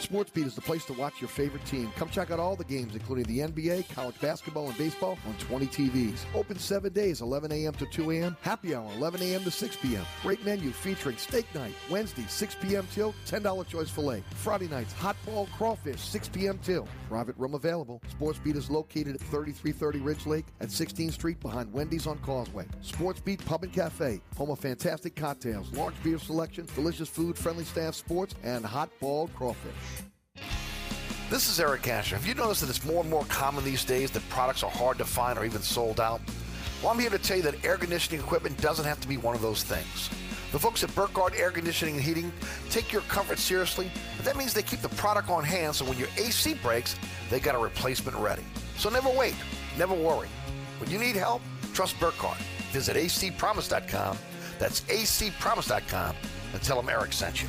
S4: SportsBeat is the place to watch your favorite team. Come check out all the games, including the NBA, college basketball, and baseball on 20 TVs. Open seven days, 11 a.m. to 2 a.m. Happy hour, 11 a.m. to 6 p.m. Great menu featuring steak night, Wednesday, 6 p.m. till $10 choice filet. Friday nights, hot ball crawfish, 6 p.m. till. Private room available. SportsBeat is located at 3330 Ridge Lake at 16th Street behind Wendy's on Causeway. SportsBeat Pub and Cafe, home of fantastic cocktails, large beer selection, delicious food, friendly staff, sports, and hot ball crawfish. This is Eric Asher. Have you noticed that it's more and more common these days that products are hard to find or even sold out? Well, I'm here to tell you that air conditioning equipment doesn't have to be one of those things. The folks at Burkhardt Air Conditioning and Heating take your comfort seriously, that means they keep the product on hand so when your AC breaks, they got a replacement ready. So never wait, never worry. When you need help, trust Burkhardt. Visit acpromise.com. That's acpromise.com and tell them Eric sent you.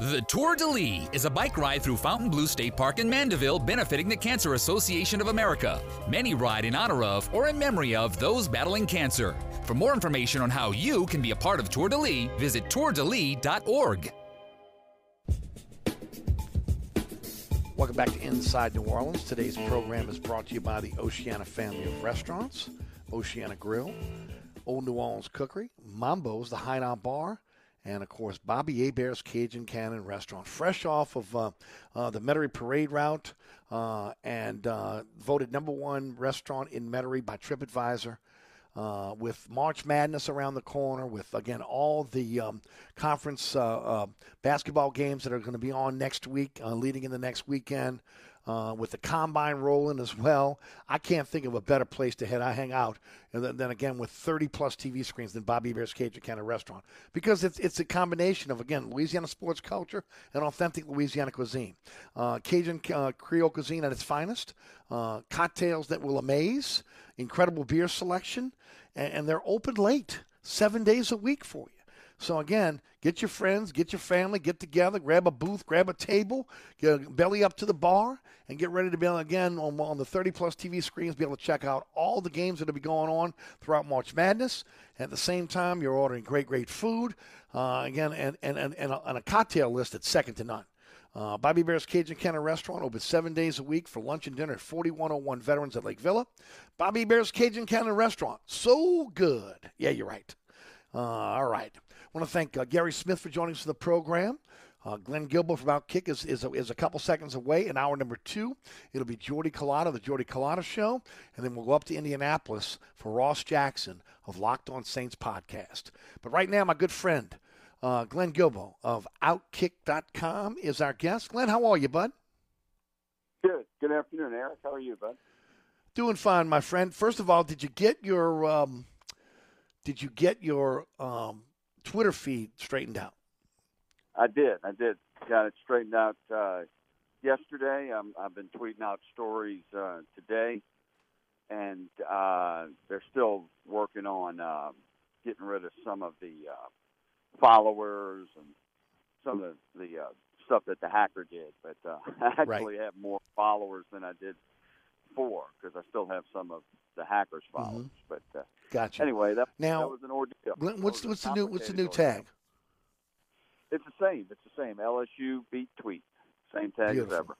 S10: The Tour de Lis is a bike ride through Fontainebleau State Park in Mandeville benefiting the Cancer Association of America. Many ride in honor of or in memory of those battling cancer. For more information on how you can be a part of Tour de Lis, visit tourdelis.org.
S4: Welcome back to Inside New Orleans. Today's program is brought to you by the Oceana family of restaurants, Oceana Grill, Old New Orleans Cookery, Mambo's, the Hideout Bar, and of course Bobby Hebert's Cajun Cannon Restaurant, fresh off of uh, uh, the Metairie Parade route, uh, and uh, voted number one restaurant in Metairie by TripAdvisor. Uh, with March Madness around the corner, with again all the um, conference uh, basketball games that are going to be on next week, leading in the next weekend, uh, with the combine rolling as well. I can't think of a better place to head. I hang out, and then, then again with 30 plus TV screens than Bobby Hebert's Cajun Cannon Restaurant because it's it's a combination of again Louisiana sports culture and authentic Louisiana cuisine, uh, Cajun uh, Creole cuisine at its finest, uh, cocktails that will amaze, incredible beer selection, and, and they're open late, seven days a week for you. So again, get your friends, get your family, get together, grab a booth, grab a table, get belly up to the bar, and get ready to be able, again on, on the 30 plus TV screens, be able to check out all the games that will be going on throughout March Madness. At the same time, you're ordering great, great food, uh, again, and, and, and, and, a, and a cocktail list that's second to none. Uh, Bobby Hebert's Cajun Cannon Restaurant open seven days a week for lunch and dinner at 4101 Veterans at Lake Villa. Bobby Hebert's Cajun Cannon Restaurant. So good. Yeah, you're right. Uh, all right. I want to thank uh, Gary Smith for joining us for the program. Uh, Glenn Guilbeau from Outkick is, is, a, is a couple seconds away in hour number two. It'll be Jordy Culotta, the Jordy Culotta Show. And then we'll go up to Indianapolis for Ross Jackson of Locked On Saints podcast. But right now, my good friend, uh, Glenn Guilbeau of Outkick.com is our guest. Glenn, how are you, bud?
S11: Good. Good afternoon, Eric. How are you, bud?
S4: Doing fine, my friend. First of all, did you get your um, did you get your um, Twitter feed straightened out?
S11: I did. I did. Got it straightened out uh, yesterday. Um, I've been tweeting out stories uh, today, and uh, they're still working on uh, getting rid of some of the uh, followers and some of the, the uh, stuff that the hacker did. But uh, I actually
S4: Right.
S11: have more followers than I did before because I still have some of the hackers' followers. But uh,
S4: Gotcha.
S11: anyway, that,
S4: Now,
S11: that was an ordeal.
S4: Glenn, what's what's the new what's the new
S11: ordeal.
S4: tag?
S11: It's the same. It's the same. LSU beat tweet. Same tag
S4: Beautiful.
S11: as ever.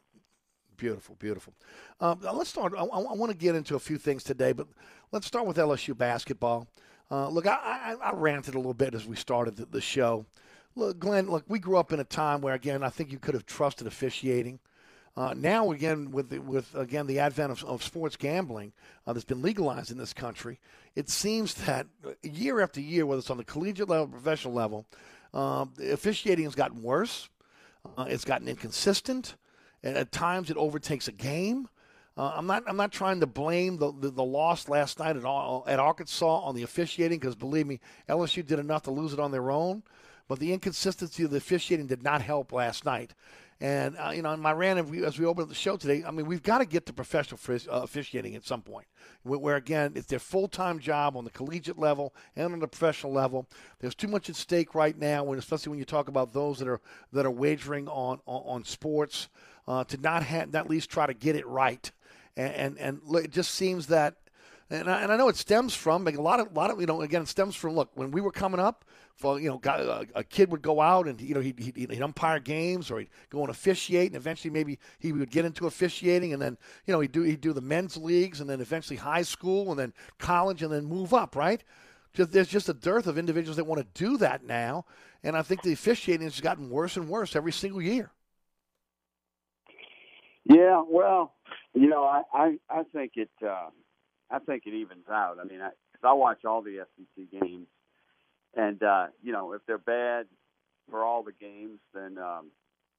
S4: Beautiful, beautiful. Um, let's start. I, I, I want to get into a few things today, but let's start with LSU basketball. Uh, look, I, I, I ranted a little bit as we started the, the show. Look, Glenn, look, we grew up in a time where, again, I think you could have trusted officiating. Uh, now, again, with the, with again the advent of, of sports gambling uh, that's been legalized in this country, it seems that year after year, whether it's on the collegiate level, professional level, um, the officiating has gotten worse. Uh, it's gotten inconsistent, and at times it overtakes a game. Uh, I'm not. I'm not trying to blame the, the, the loss last night at, all, at Arkansas on the officiating because believe me, LSU did enough to lose it on their own. But the inconsistency of the officiating did not help last night. And uh, you know, in my rant as we, open up the show today, I mean, we've got to get to professional uh, officiating at some point, where, where again, it's their full time job on the collegiate level and on the professional level. There's too much at stake right now, when, especially when you talk about those that are that are wagering on on, on sports, uh, to not ha- not at least try to get it right. And and, and look, it just seems that And I, and I know it stems from like, a lot of lot of you know again it stems from look when we were coming up for you know guy, a, a kid would go out and you know he'd, he'd, he'd umpire games or he'd go and officiate and eventually maybe he would get into officiating and then you know he'd do he'd do the men's leagues and then eventually high school and then college and then move up right. Just, there's just a dearth of individuals that want to do that now, and I think the officiating has gotten worse and worse every single year.
S11: Yeah, well, you know, I I, I think it uh, I think it evens out. I mean, I, I watch all the SEC games, and uh, you know, if they're bad for all the games, then um,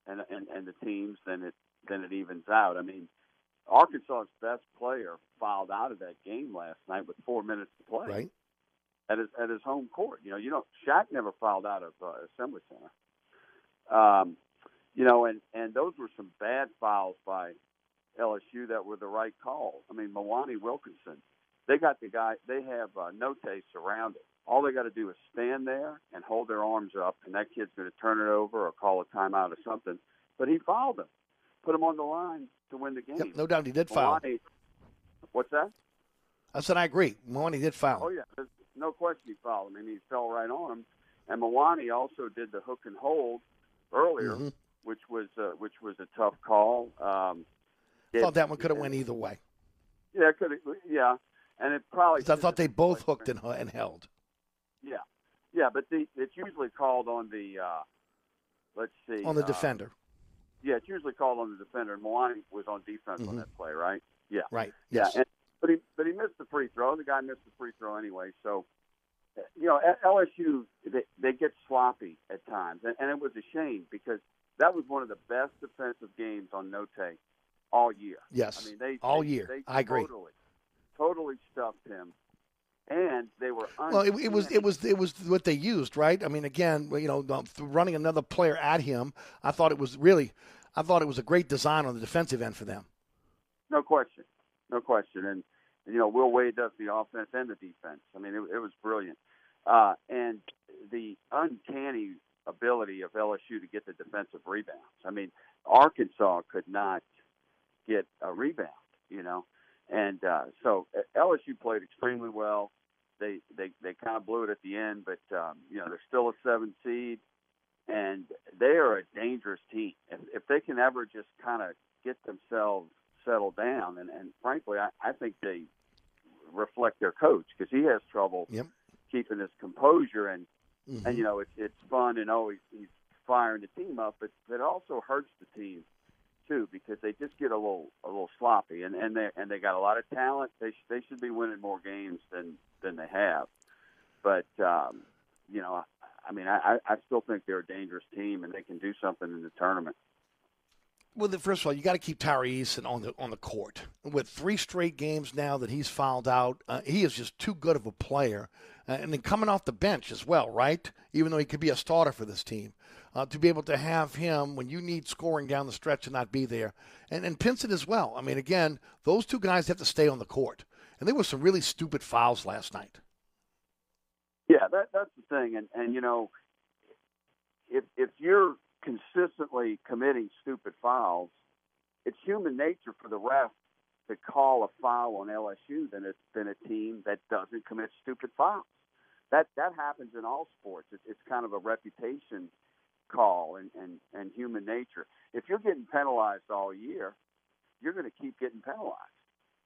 S11: and and and the teams, then it then it evens out. I mean, Arkansas's best player fouled out of that game last night with four minutes to play.
S4: Right.
S11: At his at his home court, you know, you know, Shaq never fouled out of uh, Assembly Center. Um, you know, and and those were some bad fouls by LSU that were the right call. I mean, Mwani Wilkinson, they got the guy. They have uh, Notae surrounded. All they got to do is stand there and hold their arms up, and that kid's going to turn it over or call a timeout or something. But he fouled him, put him on the line to win the game.
S4: Yep, no doubt he did foul.
S11: Mwani, what's that?
S4: I said I agree. Mwani did foul.
S11: Oh yeah, there's no question he fouled him. I mean, he fell right on him. And Mwani also did the hook and hold earlier,
S4: Mhm.
S11: which was uh, which was a tough call. Um, it-
S4: thought that one could have went either way.
S11: Yeah, could have. yeah, and it probably.
S4: I thought they both hooked and, and held.
S11: Yeah, yeah, but the, it's usually called on the uh, let's see
S4: On the
S11: uh,
S4: defender.
S11: Yeah, it's usually called on the defender. And Mwani was on defense on
S4: Mhm.
S11: that play, right? Yeah,
S4: Right.
S11: Yeah,
S4: Yes.
S11: and, but he but he missed the free throw. The guy missed the free throw anyway. So, you know, at LSU they, they get sloppy at times, and, and it was a shame because that was one of the best defensive games on no Notae all year.
S4: Yes.
S11: I mean they
S4: All
S11: they-
S4: year.
S11: They
S4: I agree.
S11: Totally, totally stuffed him, and they were
S4: Well, it, it was it was it was what they used, right? I mean, again, you know, running another player at him, I thought it was really, I thought it was a great design on the defensive end for them.
S11: No question, no question. And you know, Will Wade does the offense and the defense. I mean, it, it was brilliant. Uh, and the uncanny ability of LSU to get the defensive rebounds. I mean, Arkansas could not get a rebound. You know, and uh, so uh, LSU played extremely well. They they they kind of blew it at the end, but um, you know they're still a seven seed, and they are a dangerous team. If, if they can ever just kind of get themselves settled down, and, and frankly, I, I think they reflect their coach because he has trouble
S4: Yep.
S11: keeping his composure, and
S4: Mhm.
S11: and you know it's it's fun and always he's firing the team up, but it also hurts the team too because they just get a little a little sloppy, and and they and they got a lot of talent. They sh- they should be winning more games than than they have, but um, you know. I mean, I, I still think they're a dangerous team, and they can do something in the tournament.
S4: Well, first of all, you got to keep Tari Eason on the on the court. With three straight games now that he's fouled out, uh, he is just too good of a player. Uh, and then coming off the bench as well, right? Even though he could be a starter for this team, uh, to be able to have him when you need scoring down the stretch and not be there, and and Pinson as well. I mean, again, those two guys have to stay on the court. And there were some really stupid fouls last night.
S11: Yeah, that that's the thing, and and you know, if if you're consistently committing stupid fouls, it's human nature for the ref to call a foul on LSU than a than a team that doesn't commit stupid fouls. That that happens in all sports. It, it's kind of a reputation call and, and and human nature. If you're getting penalized all year, you're going to keep getting penalized.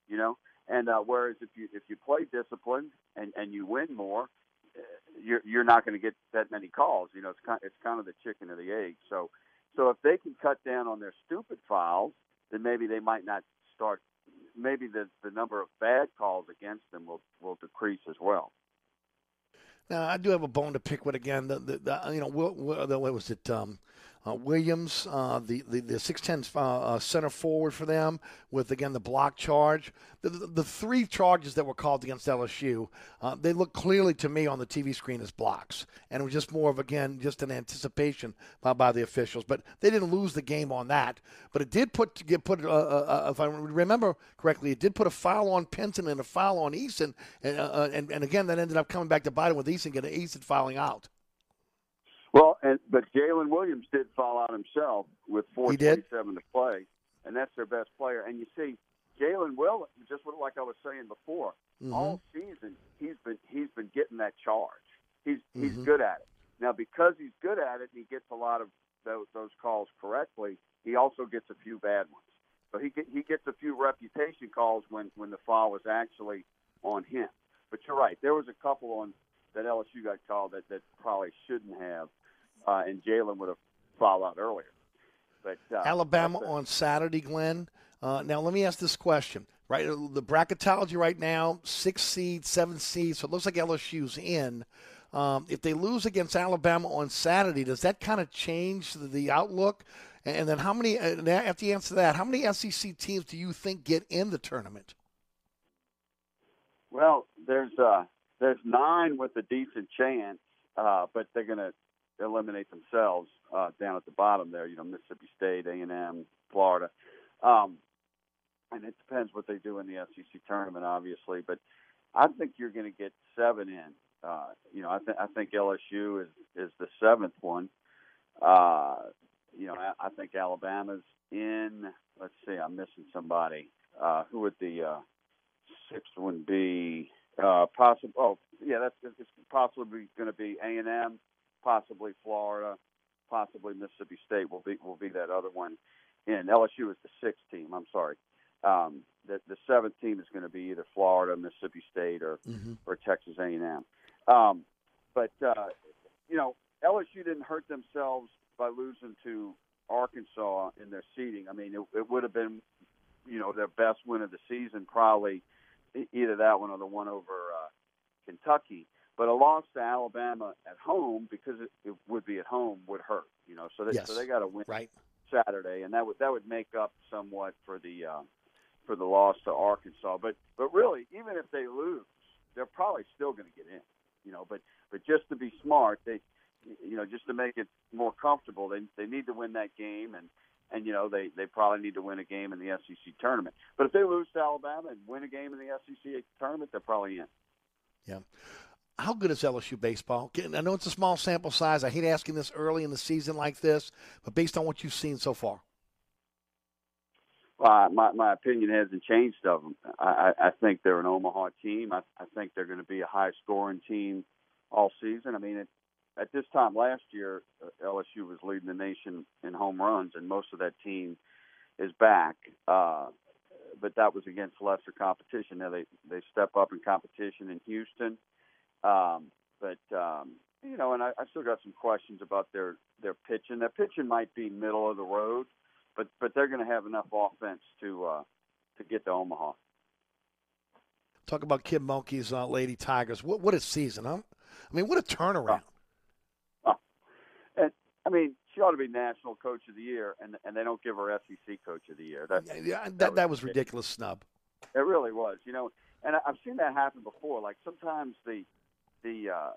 S11: You know, and uh, whereas if you if you play disciplined and and you win more, uh, you're you're not going to get that many calls. You know, it's kind it's kind of the chicken or the egg. So so if they can cut down on their stupid fouls, then maybe they might not start. Maybe the the number of bad calls against them will will decrease as well.
S4: Now, I do have a bone to pick with again. The, the, the you know, what, what, was it? Um, uh, Williams, uh, the the the six ten uh, uh, center forward for them, with again the block charge. The, the, the three charges that were called against LSU, uh, they look clearly to me on the TV screen as blocks, and it was just more of again just an anticipation by, by the officials. But they didn't lose the game on that. But it did put get put uh, if I remember correctly, it did put a foul on Pinson and a foul on Eason. and and, and again that ended up coming back to him with Eason getting Eason fouling out.
S11: Well, and but Jalen Williams did fall out himself with
S4: He did?
S11: 4:27 to play, and that's their best player. And you see, Jalen Williams, just like I was saying before.
S4: Mhm.
S11: All season he's been he's been getting that charge. He's he's
S4: Mhm.
S11: good at it. Now because he's good at it, and he gets a lot of those, those calls correctly. He also gets a few bad ones. So he get, he gets a few reputation calls when when the foul was actually on him. But you're right. There was a couple on that LSU got called that that probably shouldn't have, uh, and Jalen would have fouled out earlier. But uh,
S4: Alabama on Saturday, Glenn. Uh, now, let me ask this question. Right, the bracketology right now, six seed, seven seed, so it looks like LSU's in. Um, if they lose against Alabama on Saturday, does that kind of change the, the outlook? And then, how many? And after you answer that, how many SEC teams do you think get in the tournament?
S11: Well, there's uh there's nine with a decent chance, uh, but they're going to eliminate themselves uh, down at the bottom there. You know, Mississippi State, A and M, Florida, um, and it depends what they do in the SEC tournament, obviously. But I think you're going to get seven in. Uh, you know, I think I think LSU is is the seventh one. Uh, you know, I, I think Alabama's in. Let's see, I'm missing somebody. Uh, who would the uh, sixth one be? Uh, possible. Oh, yeah, that's it's possibly going to be A and M, possibly Florida, possibly Mississippi State will be will be that other one. And LSU is the sixth team. I'm sorry. Um, the the seventh team is going to be either Florida, Mississippi State, or or Texas A and M. Um, but uh, you know, LSU didn't hurt themselves by losing to Arkansas in their seeding. I mean, it, it would have been, you know, their best win of the season, probably either that one or the one over uh, Kentucky. But a loss to Alabama at home because it, it would be at home would hurt, you know. So they
S4: Yes.
S11: so they got to win
S4: right.
S11: Saturday, and that would that would make up somewhat for the uh, for the loss to Arkansas. But but really, even if they lose, they're probably still going to get in, you know. But but just to be smart, they you know just to make it more comfortable, they they need to win that game, and and you know they they probably need to win a game in the SEC tournament. But if they lose to Alabama and win a game in the SEC tournament, they're probably in.
S4: Yeah. How good is LSU baseball? I know it's a small sample size. I hate asking this early in the season like this, but based on what you've seen so far.
S11: Well, my my opinion hasn't changed of them. I, I think they're an Omaha team. I, I think they're going to be a high scoring team all season. I mean, it, at this time last year, uh, LSU was leading the nation in home runs, and most of that team is back. Uh, but that was against lesser competition. Now they they step up in competition in Houston. Um, but um, you know, and I, I still got some questions about their their pitching. Their pitching might be middle of the road, but but they're going to have enough offense to uh, to get to Omaha.
S4: Talk about Kim Mulkey's uh, Lady Tigers. What what a season, huh? I mean, what a turnaround.
S11: And I mean, she ought to be national coach of the year, and and they don't give her SEC coach of the year. That
S4: Yeah, that that was ridiculous snub.
S11: It really was, you know. And I- I've seen that happen before. Like sometimes the the uh,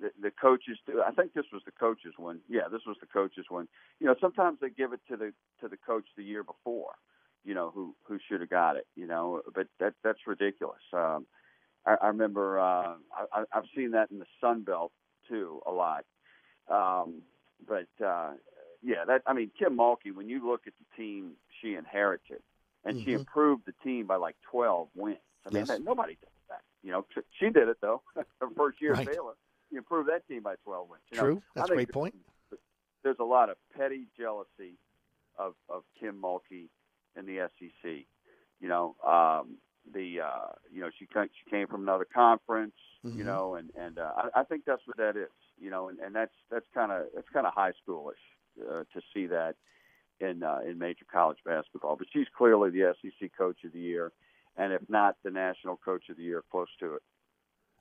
S11: the, the coaches do. I think this was the coaches one. Yeah, this was the coaches one. You know, sometimes they give it to the to the coach the year before. You know, who who should have got it. You know, but that that's ridiculous. Um, I, I remember uh, I, I've seen that in the Sun Belt too a lot. Um, but uh, yeah, that I mean Kim Mulkey. When you look at the team she inherited, and she
S4: Mhm.
S11: improved the team by like 12 wins. I mean,
S4: Yes.
S11: that, nobody. You know, she did it though. Her first year
S4: Right.
S11: at Baylor, she improved that team by 12 wins. You
S4: True.
S11: I
S4: That's a great point.
S11: There's a lot of petty jealousy of of Kim Mulkey in the SEC. You know, um, the uh, you know she she came from another conference.
S4: Mhm.
S11: You know, and and uh, I, I think that's what that is. You know, and, and that's that's kind of that's kind of high schoolish uh, to see that in uh, in major college basketball. But she's clearly the SEC coach of the year, and if not the national coach of the year, close to it.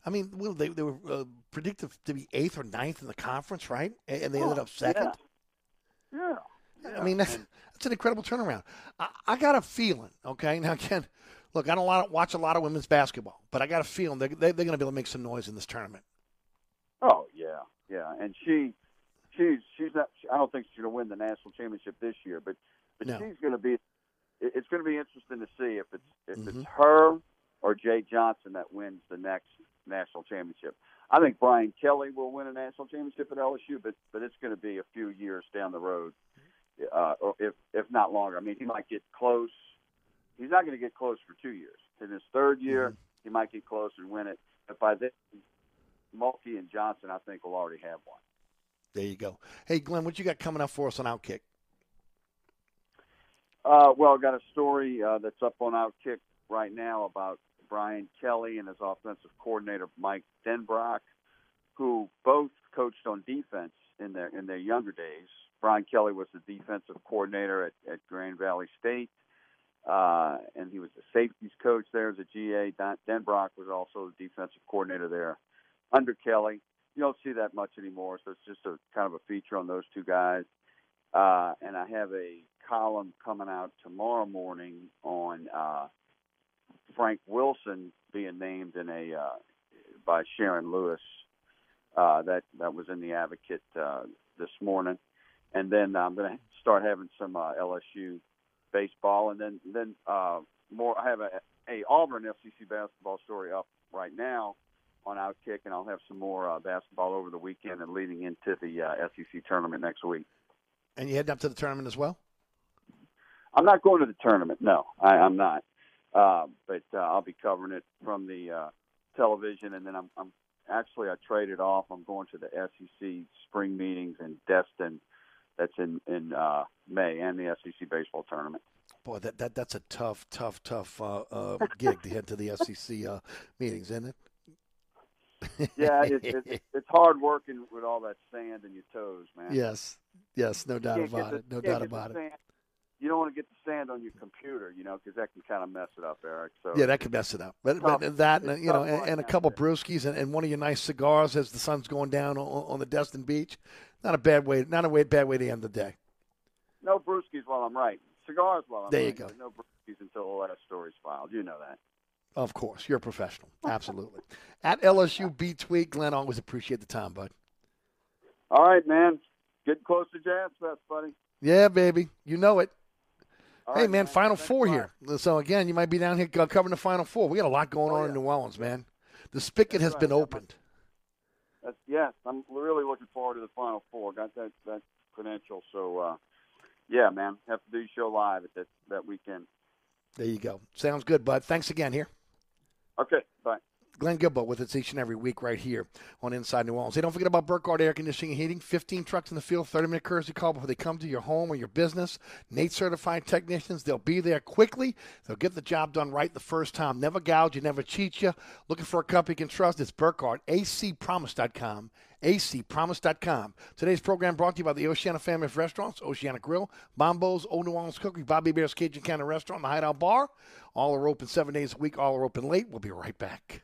S4: I mean, well, they, they were uh, predicted to be eighth or ninth in the conference, right? And they
S11: Oh,
S4: ended up second.
S11: Yeah.
S4: I mean, that's, that's an incredible turnaround. I, I got a feeling, okay? Now, again, look, I don't lot, watch a lot of women's basketball, but I got a feeling they, they, they're going to be able to make some noise in this tournament.
S11: Oh yeah, yeah, and she, she's she's not. I don't think she's going to win the national championship this year, but but
S4: No.
S11: she's going to be. It- It's going to be interesting to see if it's if
S4: Mhm.
S11: it's her or Jay Johnson that wins the next national championship. I think Brian Kelly will win a national championship at LSU, but but it's going to be a few years down the road, uh, or if if not longer. I mean, he might get close, he's not going to get close for two years. In his third year,
S4: Mm-hmm.
S11: he might get close and win it. But by then, Mulkey and Johnson, I think, will already have one.
S4: There you go. Hey, Glenn, what you got coming up for us on Outkick?
S11: Uh, well, I got a story uh, that's up on Outkick right now about Brian Kelly and his offensive coordinator Mike Denbrock, who both coached on defense in their in their younger days. Brian Kelly was the defensive coordinator at, at Grand Valley State, uh, and he was the safeties coach there as a GA. Denbrock was also the defensive coordinator there under Kelly. You don't see that much anymore, so it's just a kind of a feature on those two guys. Uh, and I have a column coming out tomorrow morning on uh, Frank Wilson being named in a uh, by Sharon Lewis. Uh, that that was in the Advocate uh, this morning, and then I'm going to start having some uh, LSU baseball, and then then uh, more. I have a, a Auburn FCC basketball story up right now on Outkick, and I'll have some more uh, basketball over the weekend and leading into the uh, SEC tournament next week.
S4: And you heading up to the tournament as well?
S11: I'm not going to the tournament. No, I, I'm not. Uh, but uh, I'll be covering it from the uh, television, and then I'm, I'm actually I traded off. I'm going to the SEC spring meetings in Destin. That's in in uh, May, and the SEC baseball tournament.
S4: Boy, that, that that's a tough, tough, tough uh, uh, gig to head to the SEC uh, meetings, isn't it?
S11: Yeah, it, it, it's hard working with all that sand in your toes, man.
S4: Yes, yes, no doubt about
S11: the-
S4: it. No doubt about it.
S11: sand- You don't want to get the sand on your computer, you know, because that can kind of mess it up, Eric. So
S4: Yeah, that could mess it up. But, but that, and, you know, and, and a couple brewskis and, and one of your nice cigars as the sun's going down on, on the Destin Beach. Not a bad way. Not a way, bad way to end the day.
S11: no brewskis while I'm writing. Cigars while I'm
S4: There you
S11: writing,
S4: go.
S11: No brewskis until the last story's filed. You know that.
S4: Of course, you're a professional. Absolutely. At LSU B Tweet, Glenn, always appreciate the time, bud.
S11: All right, man. Getting close to Jazz Fest, buddy.
S4: Yeah, baby, you know it.
S11: All
S4: hey,
S11: right,
S4: man,
S11: man.
S4: Final
S11: Thanks
S4: Four here. So again, you might be down here covering the Final Four. We got a lot going
S11: Oh,
S4: on in New Orleans, man. The spigot has been opened.
S11: That's, yes, I'm really looking forward to the Final Four. Got that that credential, so uh, yeah, man. Have to do your show live at that that weekend.
S4: There you go. Sounds good, bud. Thanks again here.
S11: Okay, bye.
S4: Glenn Guilbeau with us each and every week right here on Inside New Orleans. Hey, don't forget about Burkhardt Air Conditioning and Heating. 15 trucks in the field, 30 minute courtesy call before they come to your home or your business. Nate certified technicians. They'll be there quickly. They'll get the job done right the first time. Never gouge you, never cheat you. Looking for a company you can trust? It's Burkhardt. acpromise.com. acpromise.com. Today's program brought to you by the Oceana family of restaurants, Oceana Grill, Mambo's, Old New Orleans Cookery, Bobby Hebert's Cajun Cannon Restaurant, the Hideout Bar. All are open seven days a week. All are open late. We'll be right back.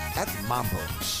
S4: at Mambo's.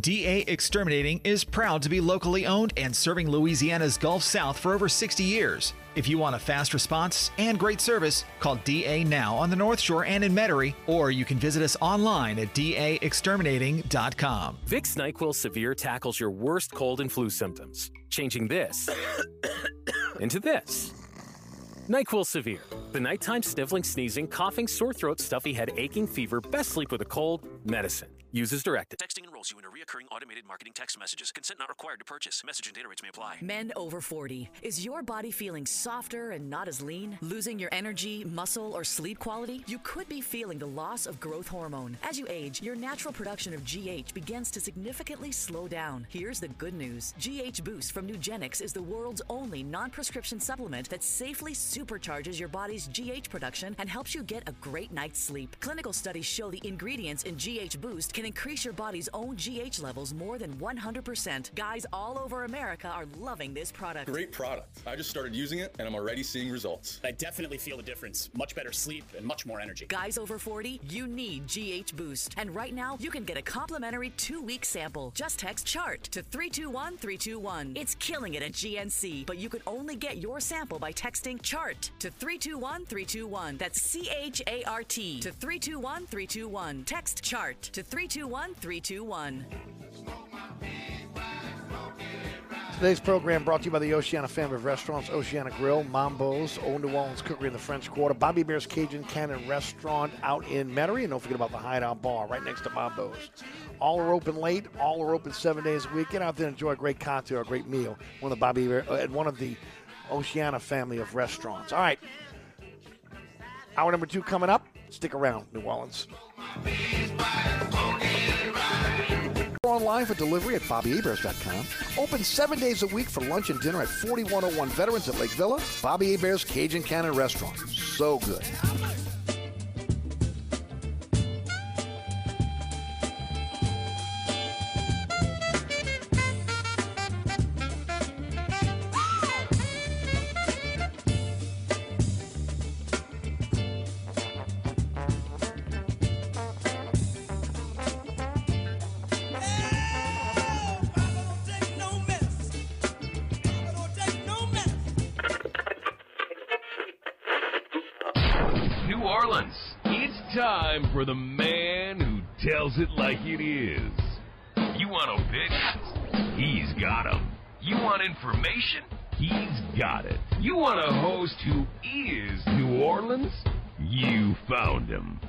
S12: DA Exterminating is proud to be locally owned and serving Louisiana's Gulf South for over 60 years. If you want a fast response and great service, call DA now on the North Shore and in Metairie, or you can visit us online at daexterminating.com.
S13: Vicks NyQuil Severe tackles your worst cold and flu symptoms, changing this into this. NyQuil Severe, the nighttime sniffling, sneezing, coughing, sore throat, stuffy head, aching, fever, best sleep with a cold, medicine. Use as directed.
S14: Texting enrolls you in a reoccurring automated marketing text messages. Consent not required to purchase. Message and data rates may apply.
S15: Men over 40. Is your body feeling softer and not as lean? Losing your energy, muscle, or sleep quality? You could be feeling the loss of growth hormone. As you age, your natural production of GH begins to significantly slow down. Here's the good news GH Boost from Nugenix is the world's only non prescription supplement that safely supercharges your body's GH production and helps you get a great night's sleep. Clinical studies show the ingredients in GH Boost can increase your body's own GH levels more than 100%. Guys all over America are loving this product.
S16: Great product. I just started using it and I'm already seeing results.
S17: I definitely feel the difference. Much better sleep and much more energy.
S15: Guys over 40, you need GH Boost. And right now, you can get a complimentary two week sample. Just text CHART to 321 321. It's killing it at GNC, but you can only get your sample by texting CHART to 321 321. That's C H A R T to 321 321. Text CHART to 321 321.
S4: Today's program brought to you by the Oceana family of restaurants, Oceana Grill, Mambo's, Old New Orleans Cookery in the French Quarter, Bobby Hebert's Cajun Cannon Restaurant out in Metairie, and don't forget about the Hideout Bar right next to Mambo's. All are open late, all are open seven days a week. Get out there and enjoy a great cocktail, a great meal. One of the Bobby Hebert, uh, at one of the Oceana family of restaurants. All right, hour number two coming up. Stick around, New Orleans. Online for delivery at BobbyHeberts.com. Open seven days a week for lunch and dinner at 4101 Veterans at Lake Villa. Bobby Hebert's Cajun Cannon Restaurant. So good.
S3: Him.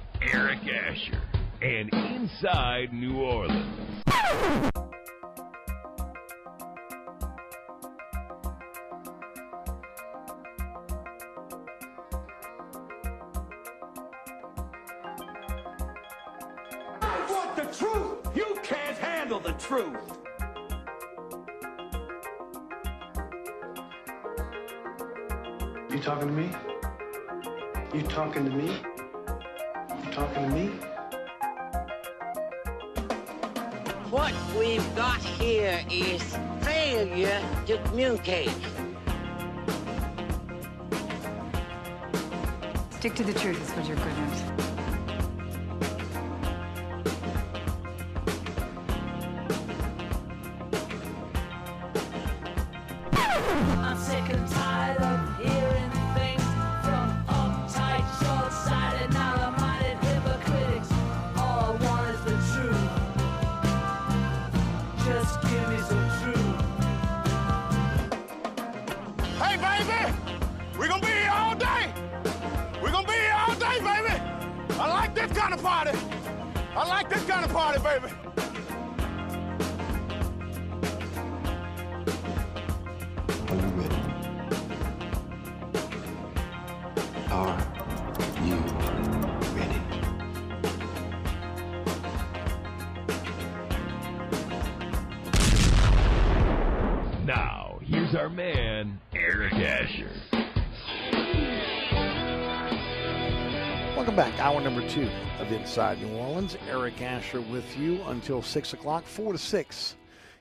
S4: Number two of Inside New Orleans. Eric Asher with you until 6 o'clock, 4 to 6,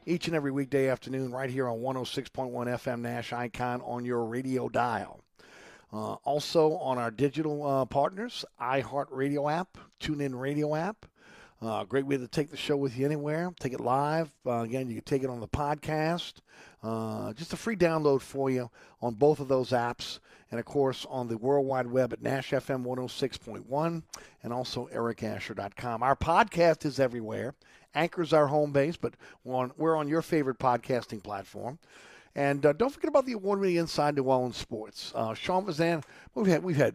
S4: each and every weekday afternoon, right here on 106.1 FM Nash Icon on your radio dial. Uh, also on our digital uh, partners, iHeartRadio app, TuneIn Radio app. Uh, great way to take the show with you anywhere. Take it live. Uh, again, you can take it on the podcast. Uh, just a free download for you on both of those apps. And of course, on the World Wide Web at Nash FM 106.1 and also ericasher.com. Our podcast is everywhere. Anchor's our home base, but we're on, we're on your favorite podcasting platform. And uh, don't forget about the award-winning Inside New Orleans Sports. Uh, Sean Vazan, we've had we've had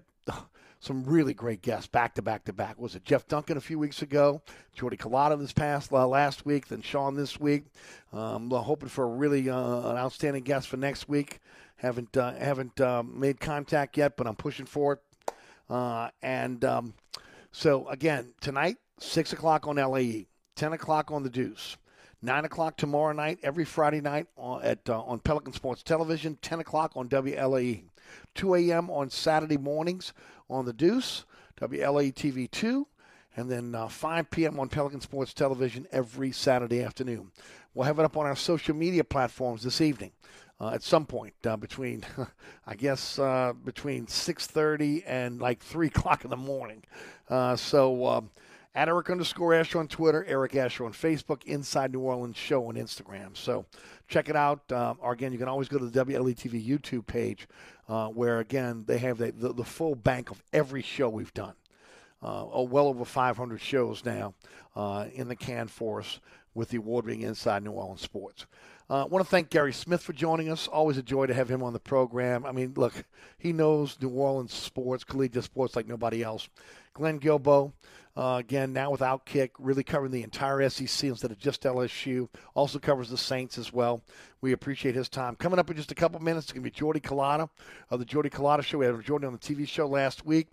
S4: some really great guests back to back to back. Was it Jeff Duncan a few weeks ago? Jordy Culotta this past uh, last week, then Sean this week. Um, hoping for a really uh, an outstanding guest for next week. Haven't uh, haven't um, made contact yet, but I'm pushing for it. Uh, and um, so again tonight, six o'clock on LAE, ten o'clock on the Deuce. 9 o'clock tomorrow night, every Friday night on, at, uh, on Pelican Sports Television, 10 o'clock on WLAE. 2 a.m. on Saturday mornings on The Deuce, WLAE TV 2, and then uh, 5 p.m. on Pelican Sports Television every Saturday afternoon. We'll have it up on our social media platforms this evening. Uh, at some point uh, between, I guess, uh, between 6:30 and like 3 o'clock in the morning. Uh, so um, at Eric underscore Asher on Twitter, Eric Asher on Facebook, Inside New Orleans Show on Instagram. So check it out. Um, or again, you can always go to the WLETV YouTube page, uh, where again they have the, the, the, full bank of every show we've done. Uh, oh, well over 500 shows now uh, in the can for us with the award-winning Inside New Orleans Sports. I uh, want to thank Gary Smith for joining us. Always a joy to have him on the program. I mean, look, he knows New Orleans sports, collegiate sports like nobody else. Glenn Guilbeau, uh, again, now with Outkick, really covering the entire SEC instead of just LSU. Also covers the Saints as well. We appreciate his time. Coming up in just a couple minutes, it's going to be Jordy Culotta of the Jordy Culotta Show. We had Jordy on the TV show last week.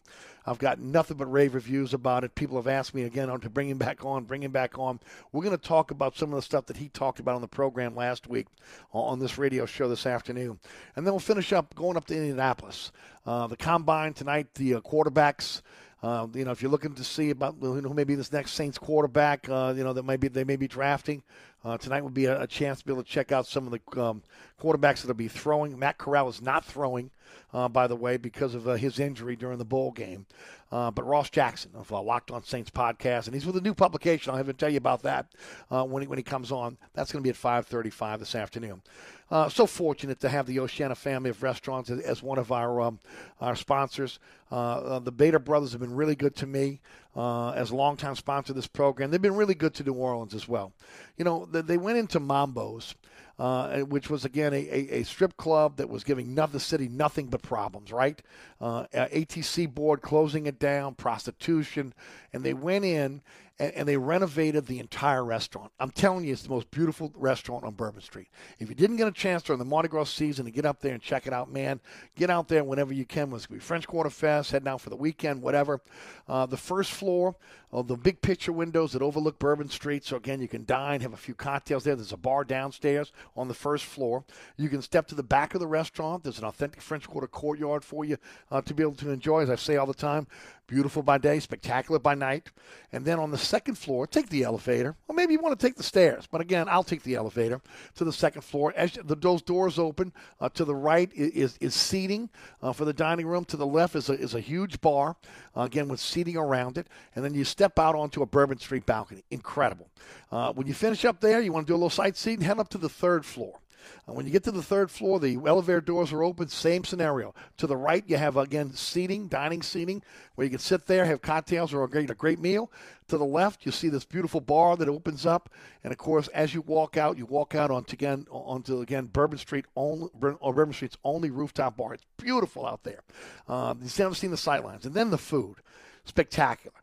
S4: I've got nothing but rave reviews about it. People have asked me again to bring him back on, bring him back on. We're going to talk about some of the stuff that he talked about on the program last week on this radio show this afternoon. And then we'll finish up going up to Indianapolis. Uh, the combine tonight, the uh, quarterbacks. Uh, you know, if you're looking to see about who maybe this next Saints quarterback, uh, you know, that maybe they may be drafting uh, tonight would be a, a, chance to be able to check out some of the um, quarterbacks that'll be throwing. Matt Corral is not throwing, uh, by the way, because of uh, his injury during the bowl game. Uh, but Ross Jackson of Locked On Saints podcast, and he's with a new publication. I'll have to tell you about that when he when he comes on. That's going to be at 5:35 this afternoon. Uh, so fortunate to have the Oceana family of restaurants as, as one of our um, our sponsors. Uh, uh, the Bader brothers have been really good to me uh, as a longtime sponsor of this program. They've been really good to New Orleans as well. You know, they went into Mambo's. Uh, which was again a, a, a, strip club that was giving the city nothing but problems, right? Uh, ATC board closing it down, prostitution, and they went in and, and, they renovated the entire restaurant. I'm telling you, it's the most beautiful restaurant on Bourbon Street. If you didn't get a chance during the Mardi Gras season to get up there and check it out, man, get out there whenever you can. It's going to be French Quarter Fest, heading out for the weekend, whatever. Uh, the first floor, uh, the big picture windows that overlook Bourbon Street. So, again, you can dine, have a few cocktails there. There's a bar downstairs on the first floor. You can step to the back of the restaurant. There's an authentic French Quarter courtyard for you uh, to be able to enjoy, as I say all the time. Beautiful by day, spectacular by night. And then on the second floor, take the elevator. Or maybe you want to take the stairs. But again, I'll take the elevator to the second floor. As the, those doors open, uh, to the right is, is seating uh, for the dining room. To the left is a, is a huge bar, uh, again, with seating around it. And then you step out onto a Bourbon Street balcony. Incredible. Uh, when you finish up there, you want to do a little sightseeing, head up to the third floor. When you get to the third floor, the elevator doors are open. Same scenario. To the right, you have again seating, dining seating, where you can sit there, have cocktails, or a great, a great meal. To the left, you see this beautiful bar that opens up, and of course, as you walk out, you walk out onto again onto again Bourbon Street only, or Bourbon Street's only rooftop bar. It's beautiful out there. Um, you've seen the sightlines, and then the food, spectacular.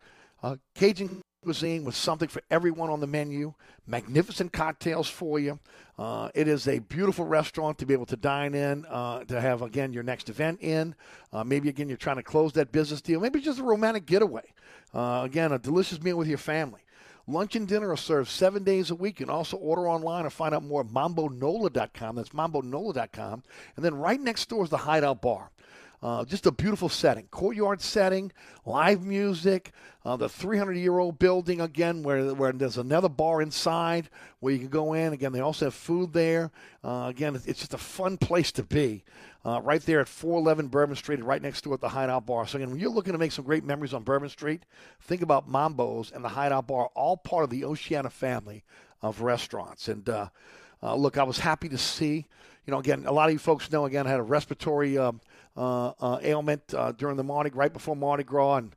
S4: Uh, Cajun cuisine with something for everyone on the menu. Magnificent cocktails for you. Uh, it is a beautiful restaurant to be able to dine in, uh, to have, again, your next event in. Uh, maybe, again, you're trying to close that business deal. Maybe just a romantic getaway. Uh, again, a delicious meal with your family. Lunch and dinner are served seven days a week. You can also order online or find out more at mambonola.com. That's mambonola.com. And then right next door is the Hideout Bar. Uh, just a beautiful setting, courtyard setting, live music, uh, the 300 year old building again, where where there's another bar inside where you can go in. Again, they also have food there. Uh, again, it's just a fun place to be. Uh, right there at 411 Bourbon Street, right next door at the Hideout Bar. So again, when you're looking to make some great memories on Bourbon Street, think about Mambo's and the Hideout Bar, all part of the Oceana family of restaurants. And uh, uh, look, I was happy to see. You know, again, a lot of you folks know. Again, I had a respiratory um, ailment uh, during the Mardi right before Mardi Gras, and,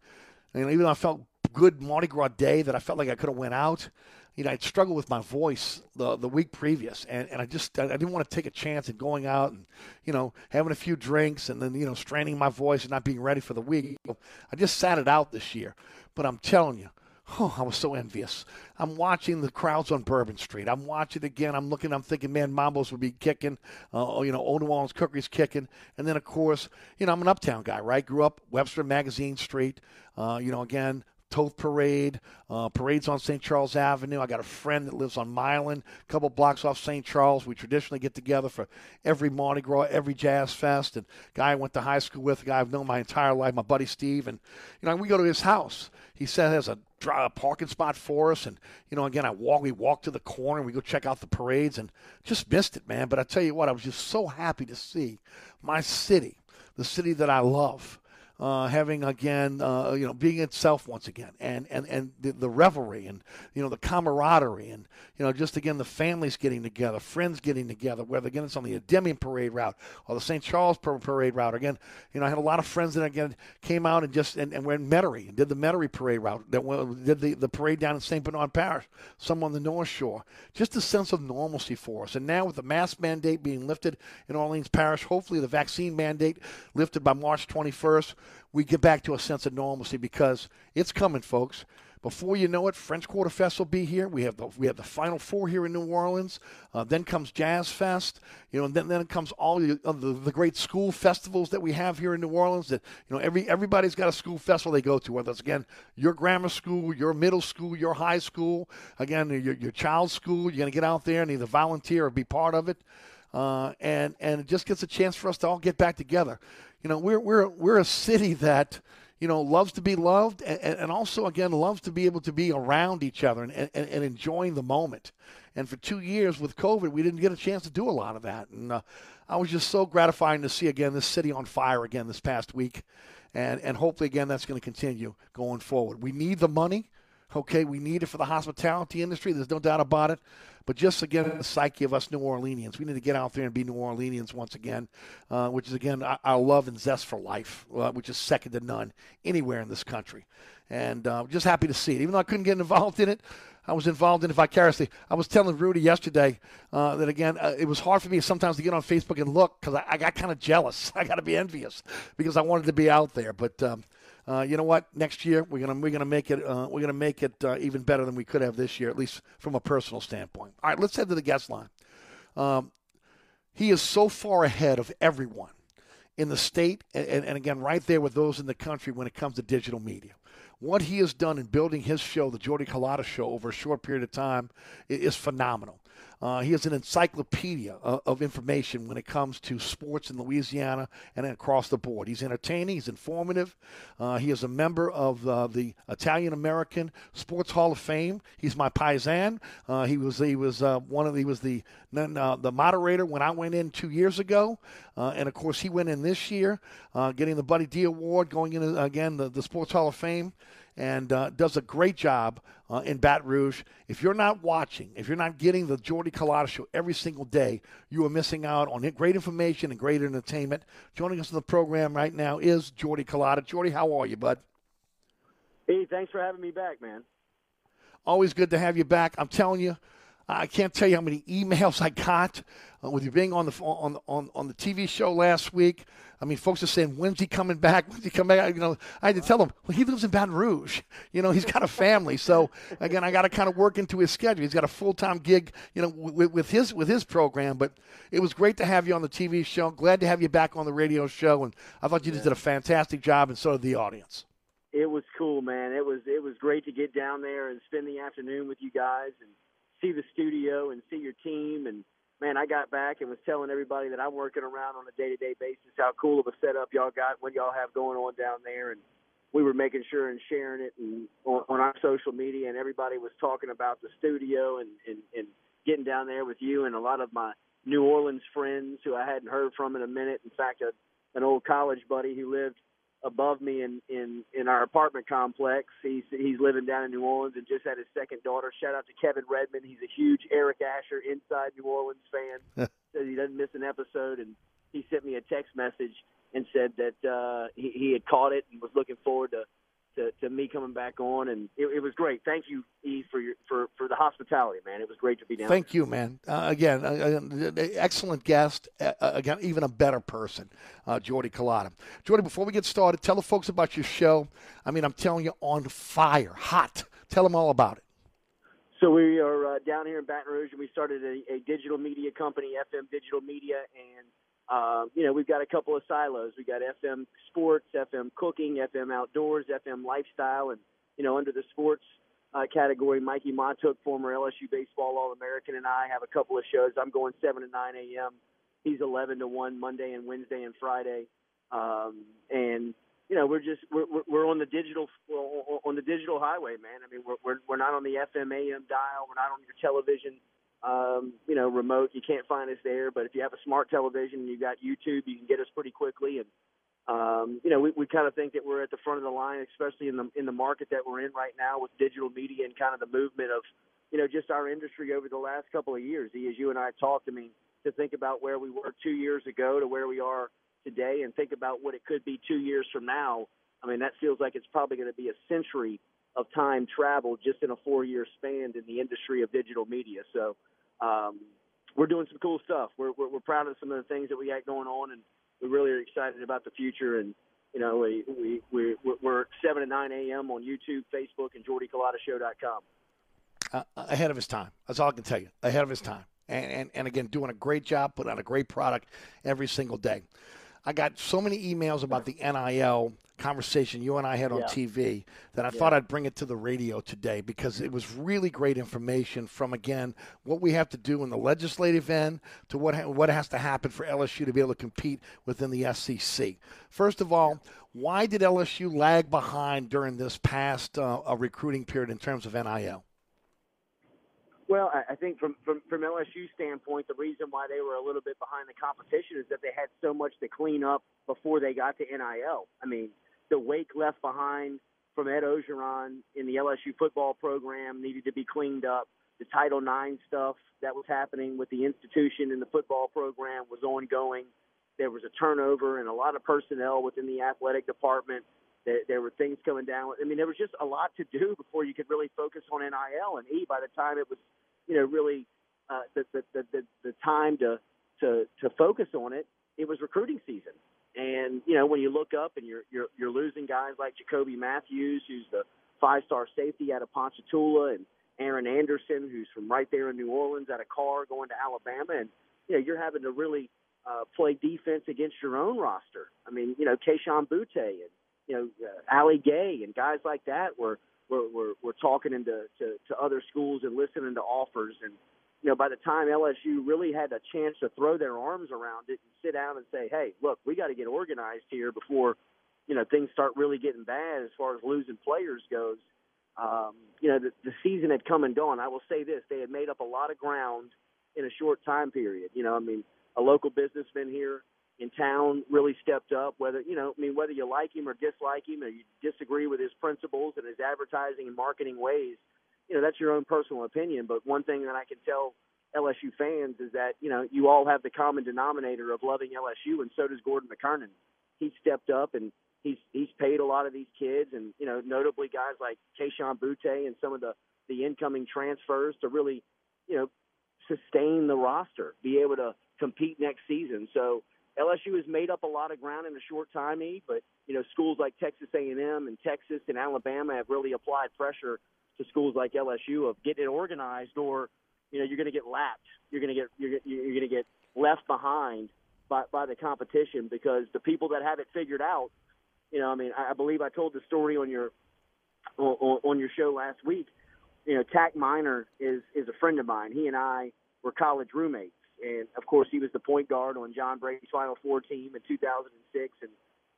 S4: and even though I felt good Mardi Gras day, that I felt like I could have went out. You know, I'd struggled with my voice the the week previous, and, and I just I didn't want to take a chance at going out and you know having a few drinks and then you know straining my voice and not being ready for the week. I just sat it out this year, but I'm telling you, Oh, I was so envious. I'm watching the crowds on Bourbon Street. I'm watching again. I'm looking. I'm thinking, man, Mambo's would be kicking. Uh, you know, Old New Orleans Cookery's kicking. And then, of course, you know, I'm an uptown guy, right? Grew up Webster Magazine Street. Uh, you know, again, Thoth Parade. Uh, parades on St. Charles Avenue. I got a friend that lives on Milan, a couple blocks off St. Charles. We traditionally get together for every Mardi Gras, every Jazz Fest. And guy I went to high school with, a guy I've known my entire life, my buddy Steve. And, you know, we go to his house. He said has a a parking spot for us. And, you know, again, I walk, we walk to the corner we go check out the parades and just missed it, man. But I tell you what, I was just so happy to see my city, the city that I love, uh, having again, uh, you know, being itself once again, and and and the, the, revelry, and you know, the camaraderie, and you know, just again the families getting together, friends getting together. Whether again it's on the Endymion Parade route or the St. Charles Parade route. Again, you know, I had a lot of friends that again came out and just and, and went Metairie and did the Metairie Parade route. That went, did the, the parade down in St. Bernard Parish. Some on the North Shore. Just a sense of normalcy for us. And now with the mask mandate being lifted in Orleans Parish, hopefully the vaccine mandate lifted by March 21st we get back to a sense of normalcy because it's coming, folks. Before you know it, French Quarter Fest will be here. We have the we have the Final Four here in New Orleans. Uh, then comes Jazz Fest. You know, and then then comes all the, uh, the, the great school festivals that we have here in New Orleans. That you know, every everybody's got a school festival they go to. Whether it's again your grammar school, your middle school, your high school, again your your child's school. You're gonna get out there and either volunteer or be part of it. Uh, and and it just gets a chance for us to all get back together you know, we're we're we're a city that you know loves to be loved, and, and also again loves to be able to be around each other and, and, and enjoying the moment. And for two years with COVID, we didn't get a chance to do a lot of that. And uh, I was just so gratifying to see again this city on fire again this past week, and and hopefully again that's going to continue going forward. We need the money. Okay, we need it for the hospitality industry. There's no doubt about it. But just again, the psyche of us New Orleanians, we need to get out there and be New Orleanians once again, uh, which is again our love and zest for life, uh, which is second to none anywhere in this country. And uh, just happy to see it. Even though I couldn't get involved in it, I was involved in it vicariously. I was telling Rudy yesterday uh, that again, uh, it was hard for me sometimes to get on Facebook and look because I, I, got kind of jealous. I got to be envious because I wanted to be out there, but. Um, uh, you know what? Next year we're gonna we're gonna make it uh, we're gonna make it uh, even better than we could have this year, at least from a personal standpoint. All right, let's head to the guest line. Um, he is so far ahead of everyone in the state, and, and again, right there with those in the country when it comes to digital media. What he has done in building his show, the Jordy Culotta Show, over a short period of time is phenomenal. Uh, he is an encyclopedia of, of, information when it comes to sports in Louisiana and across the board. He's entertaining, he's informative. Uh, he is a member of uh, the Italian American Sports Hall of Fame. He's my paisan. Uh, he was he was uh, one of the, he was the uh, the moderator when I went in two years ago, and of course he went in this year, getting the Buddy D Award, going in again the, the Sports Hall of Fame and does a great job uh, in Baton Rouge. If you're not watching, if you're not getting the Jordy Culotta show every single day, you are missing out on great information and great entertainment. Joining us in the program right now is Jordy Culotta. Jordy, how are you, bud?
S18: Hey, thanks for having me back, man.
S4: Always good to have you back. I'm telling you, I can't tell you how many emails I got uh, with you being on the on on on the TV show last week. I mean, folks are saying, "When's he coming back? When's he coming back?" You know, I had to tell them, "Well, he lives in Baton Rouge. You know, he's got a family. So again, I got to kind of work into his schedule. He's got a full time gig, you know, with, with his with his program. But it was great to have you on the TV show. Glad to have you back on the radio show, and I thought you yeah. did a fantastic job, and so did the audience.
S18: It was cool, man. It was it was great to get down there and spend the afternoon with you guys and see the studio and see your team. And man, I got back and was telling everybody that I'm working around on a day to day basis how cool of a setup y'all got, what y'all have going on down there, and we were making sure and sharing it and on, on our social media, and everybody was talking about the studio and, and and getting down there with you and a lot of my New Orleans friends who I hadn't heard from in a minute. In fact, a, an old college buddy who lived above me in in in our apartment complex. He's he's living down in New Orleans and just had his second daughter. Shout out to Kevin Redmond. He's a huge Eric Asher inside New Orleans fan. Says he doesn't miss an episode, and he sent me a text message and said that uh, he, he had caught it and was looking forward to. To, me coming back on, and it, it was great. Thank you, E, for your for for the hospitality, man. It was great to be down.
S4: Thank you, man. Uh, again, uh, uh, excellent guest. Uh, again, even a better person, uh, Jordy Culotta. Jordy, before we get started, tell the folks about your show. I mean, I'm telling you, on fire, hot. Tell them all about it.
S18: So we are uh, down here in Baton Rouge, and we started a, a digital media company, FM Digital Media, and um, you know we've got a couple of silos. We got FM Sports, FM Cooking, FM Outdoors, FM Lifestyle, and you know under the sports uh, category, Mikie Mahtook, former LSU baseball All American, and I have a couple of shows. I'm going seven to nine a.m. He's eleven to one Monday and Wednesday and Friday, um, and you know, we're just we're we're- on the digital on the digital highway, man. I mean, we're, we're not on the FM AM dial. We're not on your television, um, you know, remote. You can't find us there. But if you have a smart television and you got YouTube, you can get us pretty quickly. And um, you know, we, we kind of think that we're at the front of the line, especially in the in the market that we're in right now with digital media and kind of the movement of, you know, just our industry over the last couple of years. As you and I talked, I mean, to think about where we were two years ago to where we are today, and think about what it could be two years from now. I mean, that feels like it's probably going to be a century of time travel just in a four-year span in the industry of digital media. So. Um, we're doing some cool stuff. We're, we're we're proud of some of the things that we got going on, and we really are excited about the future. And you know, we we we we're seven to nine a.m. on YouTube, Facebook, and JordyCulottaShow.com.
S4: uh, ahead of his time. That's all I can tell you. Ahead of his time. And, and, and again, doing a great job, putting out a great product every single day. I got so many emails about the NIL conversation you and I had on
S6: Yeah.
S4: TV that I
S6: Yeah.
S4: thought I'd bring it to the radio today because it was really great information from again what we have to do in the legislative end to what ha- what has to happen for LSU to be able to compete within the SEC. First of all, why did LSU lag behind during this past uh, recruiting period in terms of NIL?
S18: Well, I think from, from from LSU standpoint, the reason why they were a little bit behind the competition is that they had so much to clean up before they got to NIL. I mean, the wake left behind from Ed Orgeron in the LSU football program needed to be cleaned up. The Title IX stuff that was happening with the institution and the football program was ongoing. There was a turnover and a lot of personnel within the athletic department. There, there were things coming down. I mean, there was just a lot to do before you could really focus on NIL. And E, by the time it was, you know, really uh, the, the, the, the, time to, to, to focus on it, it was recruiting season. And you know, when you look up and you're you're you're losing guys like Jacoby Matthews, who's the five-star safety out of Ponchatoula, and Aaron Anderson, who's from right there in New Orleans, out of Karr, going to Alabama, and you know, you're having to really uh, play defense against your own roster. I mean, you know, Kayshon Boutte and you know uh, Ali Gaye and guys like that were were were, were talking into to, to other schools and listening to offers and you know, by the time LSU really had a chance to throw their arms around it and sit down and say, "Hey, look, we got to get organized here before, you know, things start really getting bad as far as losing players goes." Um, you know, the, the season had come and gone. I will say this: they had made up a lot of ground in a short time period. You know, I mean, a local businessman here in town really stepped up. Whether you know, I mean, whether you like him or dislike him, or you disagree with his principles and his advertising and marketing ways, you know, that's your own personal opinion. But one thing that I can tell LSU fans is that you know you all have the common denominator of loving LSU, and so does Gordon McKernan. He stepped up and he's he's paid a lot of these kids, and you know, notably guys like Kayshon Boutte and some of the the incoming transfers to really, you know, sustain the roster, be able to compete next season. So LSU has made up a lot of ground in a short time, E, but you know, schools like Texas A&M and Texas and Alabama have really applied pressure to schools like LSU of getting it organized, or you know, you're going to get lapped. You're going to get you're, you're going to get left behind by by the competition because the people that have it figured out You know, I mean, I, I believe I told the story on your on, on your show last week. You know, Tack Minor is is a friend of mine. He and I were college roommates, and of course, he was the point guard on John Brady's Final Four team in 2006, and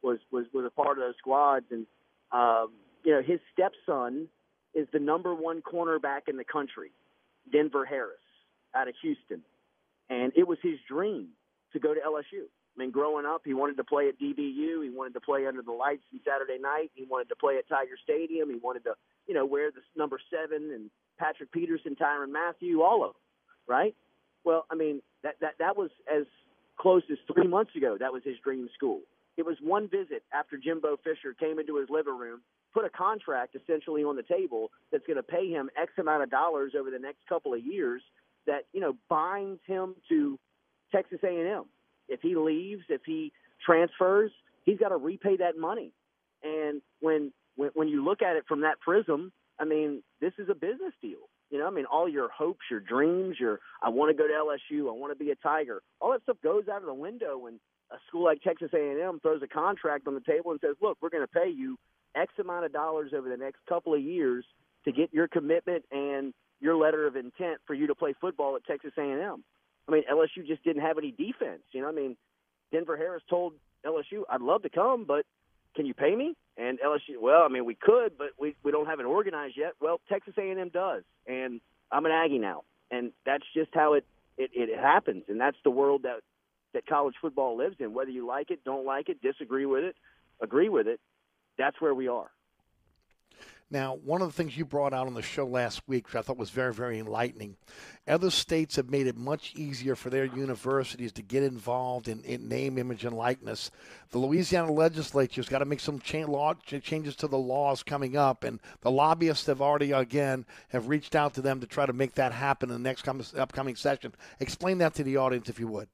S18: was was was a part of those squads. And um, you know, his stepson is the number one cornerback in the country, Denver Harris, out of Houston, and it was his dream to go to LSU. I mean, growing up, he wanted to play at DBU. He wanted to play under the lights on Saturday night. He wanted to play at Tiger Stadium. He wanted to, you know, wear the number seven and Patrick Peterson, Tyrann Mathieu, all of them, right? Well, I mean, that that that was as close as three months ago. That was his dream school. It was one visit after Jimbo Fisher came into his living room, put a contract essentially on the table that's going to pay him X amount of dollars over the next couple of years. That you know binds him to Texas A&M if he leaves, if he transfers, he's got to repay that money. And when, when when you look at it from that prism, I mean, this is a business deal. You know, I mean, all your hopes, your dreams, your I want to go to LSU, I want to be a Tiger, all that stuff goes out of the window when a school like Texas A&M throws a contract on the table and says, "Look, we're going to pay you X amount of dollars over the next couple of years to get your commitment and your letter of intent for you to play football at Texas A&M." I mean, LSU just didn't have any defense. You know, I mean, Denver Harris told LSU, "I'd love to come, but can you pay me?" And LSU, well, I mean, we could, but we we don't have it organized yet. Well, Texas A&M does, and I'm an Aggie now, and that's just how it it, it happens, and that's the world that that college football lives in. Whether you like it, don't like it, disagree with it, agree with it, that's where we are.
S4: Now, one of the things you brought out on the show last week, which I thought was very, very enlightening, other states have made it much easier for their universities to get involved in, in name, image, and likeness. The Louisiana legislature's got to make some cha- law, changes to the laws coming up, and the lobbyists have already, again, have reached out to them to try to make that happen in the next com- upcoming session. Explain that to the audience, if you would.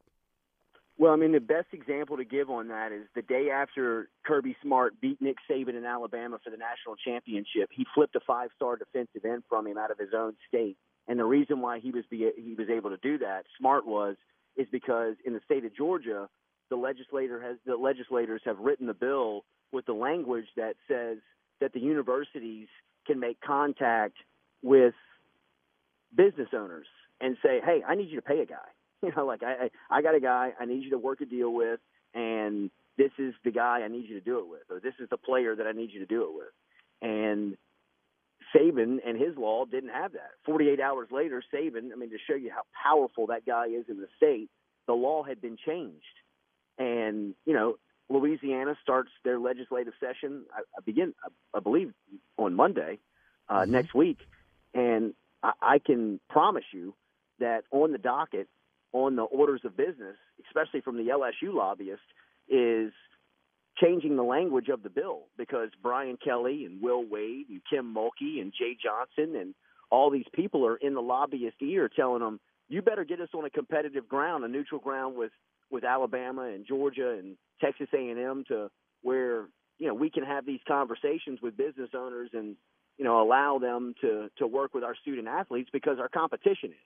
S18: Well, I mean, the best example to give on that is the day after Kirby Smart beat Nick Saban in Alabama for the national championship, he flipped a five-star defensive end from him out of his own state. And the reason why he was be, he was able to do that, Smart was, is because in the state of Georgia, the legislator has the legislators have written the bill with the language that says that the universities can make contact with business owners and say, "Hey, I need you to pay a guy." You know, like I, I I got a guy I need you to work a deal with, and this is the guy I need you to do it with, or this is the player that I need you to do it with. And Saban and his law didn't have that. 48 hours later, Saban, I mean, to show you how powerful that guy is in the state, the law had been changed. And, you know, Louisiana starts their legislative session, I, I begin, I, I believe, on Monday uh, mm-hmm. next week. And I, I can promise you that on the docket, on the orders of business, especially from the LSU lobbyist, is changing the language of the bill because Brian Kelly and Will Wade and Kim Mulkey and Jay Johnson and all these people are in the lobbyist ear telling them, you better get us on a competitive ground, a neutral ground with, with Alabama and Georgia and Texas A&M to where, you know, we can have these conversations with business owners and, you know, allow them to, to work with our student athletes because our competition is.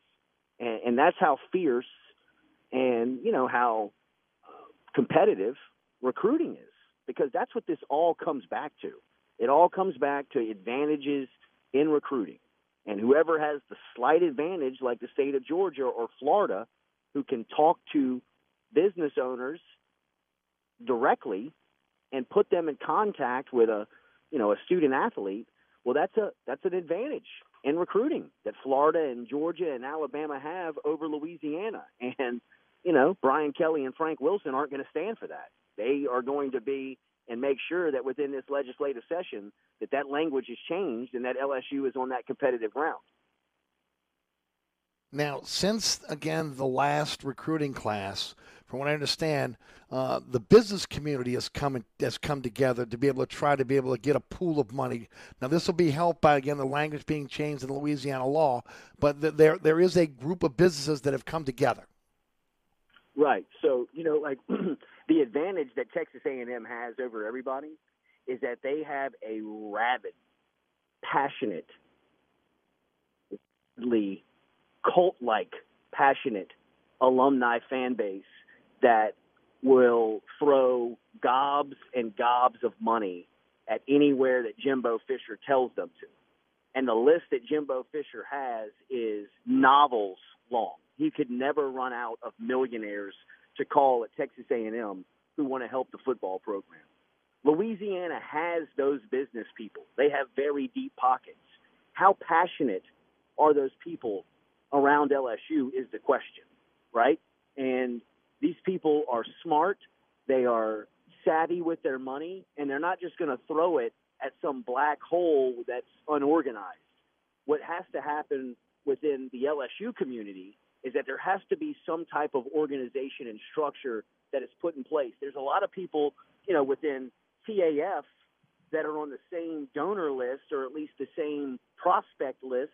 S18: And, and that's how fierce and, you know, how competitive recruiting is because that's what this all comes back to. It all comes back to advantages in recruiting. And whoever has the slight advantage, like the state of Georgia or Florida, who can talk to business owners directly and put them in contact with a, you know, a student athlete, well, that's a that's an advantage in recruiting that Florida and Georgia and Alabama have over Louisiana. And you know, Brian Kelly and Frank Wilson aren't going to stand for that. They are going to be and make sure that within this legislative session that that language is changed and that LSU is on that competitive ground.
S4: Now, since again the last recruiting class, from what I understand, uh, the business community has come has come together to be able to try to be able to get a pool of money. Now, this will be helped by again the language being changed in Louisiana law, but th- there there is a group of businesses that have come together.
S18: Right. So you know, like the advantage that Texas A&M has over everybody is that they have a rabid, passionate, cult-like, passionate alumni fan base that will throw gobs and gobs of money at anywhere that Jimbo Fisher tells them to. And the list that Jimbo Fisher has is novels long. He could never run out of millionaires to call at Texas A&M who want to help the football program. Louisiana has those business people. They have very deep pockets. How passionate are those people around LSU is the question, right? And these people are smart, they are savvy with their money, and they're not just going to throw it at some black hole that's unorganized. What has to happen within the LSU community is that there has to be some type of organization and structure that is put in place. There's a lot of people, you know, within TAF that are on the same donor list or at least the same prospect list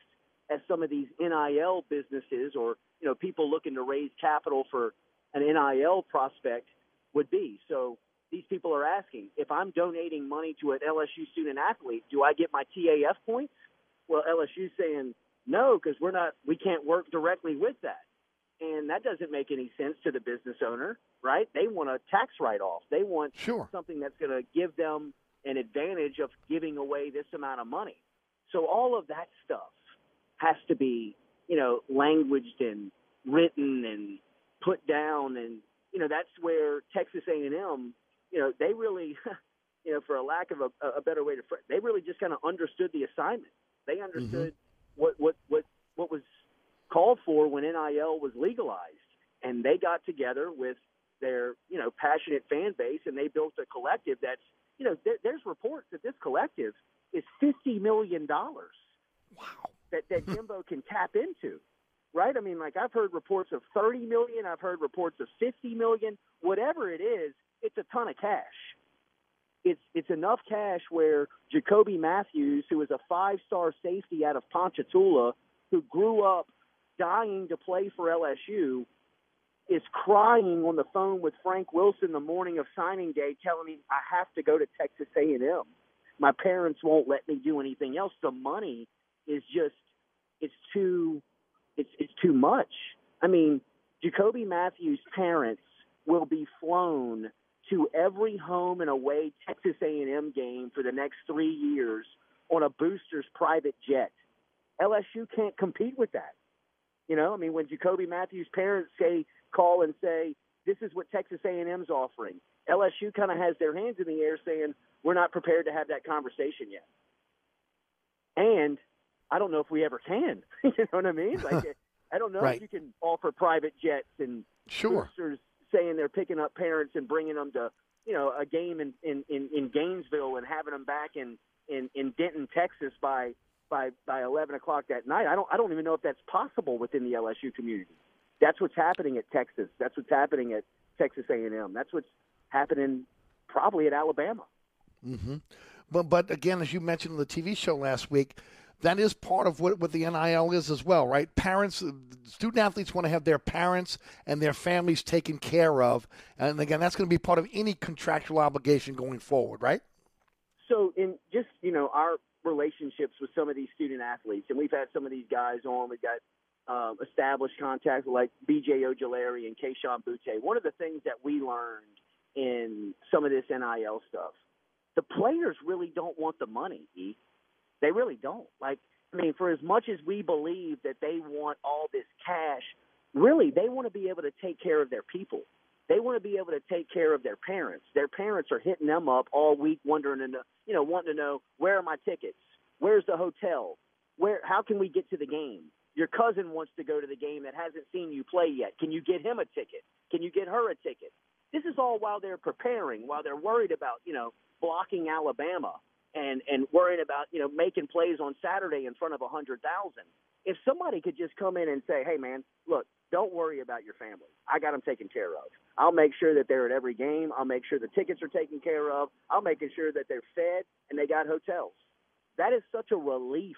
S18: as some of these NIL businesses or, you know, people looking to raise capital for an NIL prospect would be. So these people are asking, if I'm donating money to an LSU student athlete, do I get my TAF points? Well, LSU's saying no because we're not, we can't work directly with that, and that doesn't make any sense to the business owner, right? They want a tax write-off. They want
S4: sure.
S18: something that's going to give them an advantage of giving away this amount of money. So all of that stuff has to be, you know, languaged and written and put down, and you know that's where Texas A&M you know, they really, you know, for a lack of a, a better way to, phrase, they really just kind of understood the assignment. They understood mm-hmm. what what what what was called for when NIL was legalized, and they got together with their you know passionate fan base, and they built a collective that's you know there, there's reports that this collective is fifty million dollars.
S4: Wow.
S18: That that Jimbo can tap into right? I mean, like I've heard reports of 30 million, I've heard reports of 50 million, whatever it is, it's a ton of cash. It's it's enough cash where Jacoby Matthews, who is a five star safety out of Ponchatoula, who grew up dying to play for LSU, is crying on the phone with Frank Wilson the morning of signing day, telling him I have to go to Texas A&M. My parents won't let me do anything else. The money is just it's too it's it's too much. I mean, Jacoby Matthews' parents will be flown to every home and away Texas A&M game for the next three years on a booster's private jet. LSU can't compete with that. You know, I mean, when Jacoby Matthews' parents say call and say this is what Texas A&M's offering, LSU kind of has their hands in the air saying we're not prepared to have that conversation yet. And I don't know if we ever can. you know what I mean? Like, I don't know
S4: right.
S18: if you can offer private jets and
S4: sure.
S18: boosters saying they're picking up parents and bringing them to you know a game in in in, in Gainesville and having them back in, in in Denton, Texas by by by 11 o'clock that night. I don't I don't even know if that's possible within the LSU community. That's what's happening at Texas. That's what's happening at Texas A&M. That's what's happening probably at Alabama.
S4: Mm-hmm. But but again, as you mentioned on the TV show last week, that is part of what, what the NIL is as well, right? Parents, student athletes want to have their parents and their families taken care of. And again, that's going to be part of any contractual obligation going forward, right?
S18: So, in just, you know, our relationships with some of these student athletes, and we've had some of these guys on, we've got um, established contacts like BJ Ojulari and Kayshon Boutte. One of the things that we learned in some of this NIL stuff, the players really don't want the money. They really don't. Like, I mean, for as much as we believe that they want all this cash, really, they want to be able to take care of their people. They want to be able to take care of their parents. Their parents are hitting them up all week, wondering, know, you know, wanting to know where are my tickets, where's the hotel, where, how can we get to the game? Your cousin wants to go to the game that hasn't seen you play yet. Can you get him a ticket? Can you get her a ticket? This is all while they're preparing, while they're worried about, you know, blocking Alabama and and worrying about you know making plays on Saturday in front of a hundred thousand. If somebody could just come in and say, "Hey, man, look, don't worry about your family. I got them taken care of. I'll make sure that they're at every game. I'll make sure the tickets are taken care of. I'll make sure that they're fed and they got hotels." That is such a relief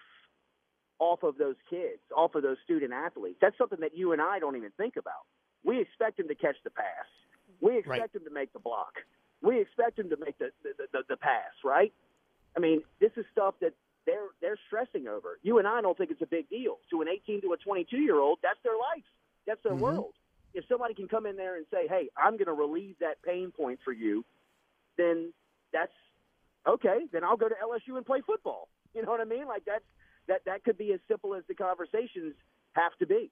S18: off of those kids, off of those student athletes. That's something that you and I don't even think about. We expect them to catch the pass. We expect
S4: right.
S18: them to make the block. We expect them to make the the, the, the pass, right? I mean, this is stuff that they're they're stressing over. You and I don't think it's a big deal. To an 18 to a 22 year old, that's their life. That's their
S4: mm-hmm.
S18: world. if somebody can come in there and say, "Hey, I'm going to relieve that pain point for you," then that's okay. Then I'll go to LSU and play football. You know what I mean? Like that's that that could be as simple as the conversations have to be.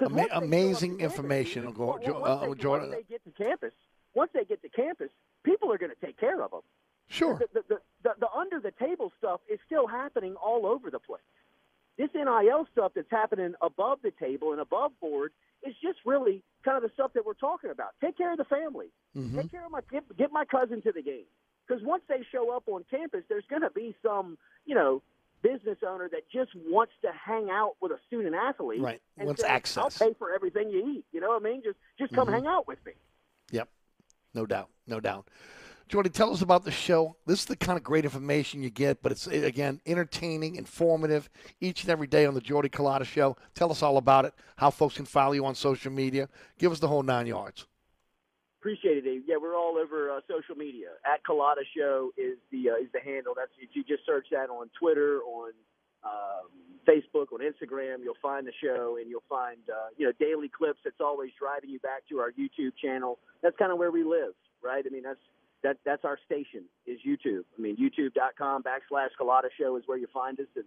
S4: Ama-
S18: once they show up
S4: amazing
S18: to campus,
S4: information.
S18: once
S4: Go-
S18: they-
S4: Jo-
S18: once
S4: uh,
S18: they-
S4: Jordan.
S18: once they get to campus, once they get to campus, people are going to take care of them.
S4: Sure.
S18: The, the, the, the, under the table stuff is still happening all over the place. This NIL stuff that's happening above the table and above board is just really kind of the stuff that we're talking about. Take care of the family.
S4: Mm-hmm.
S18: Take care of my get, get my cousin to the game because once they show up on campus, there's going to be some you know business owner that just wants to hang out with a student athlete.
S4: Right.
S18: And
S4: Wants
S18: say,
S4: access.
S18: I'll pay for everything you eat. You know what I mean? Just just come
S4: Mhm.
S18: hang out with me.
S4: Yep. No doubt. No doubt. Jordy, tell us about the show. This is the kind of great information you get, but it's, again, entertaining, informative, each and every day on the Jordy Culotta Show. Tell us all about it, how folks can follow you on social media. Give us the whole nine yards.
S18: Appreciate it, Dave. Yeah, we're all over uh, social media. At Culotta Show is the uh, is the handle. That's if you just search that on Twitter, on um, Facebook, on Instagram, you'll find the show, and you'll find uh, you know daily clips. That's always driving you back to our YouTube channel. That's kind of where we live, right? I mean, that's that that's our station is YouTube. I mean, YouTube.com backslash Culotta Show is where you find us, and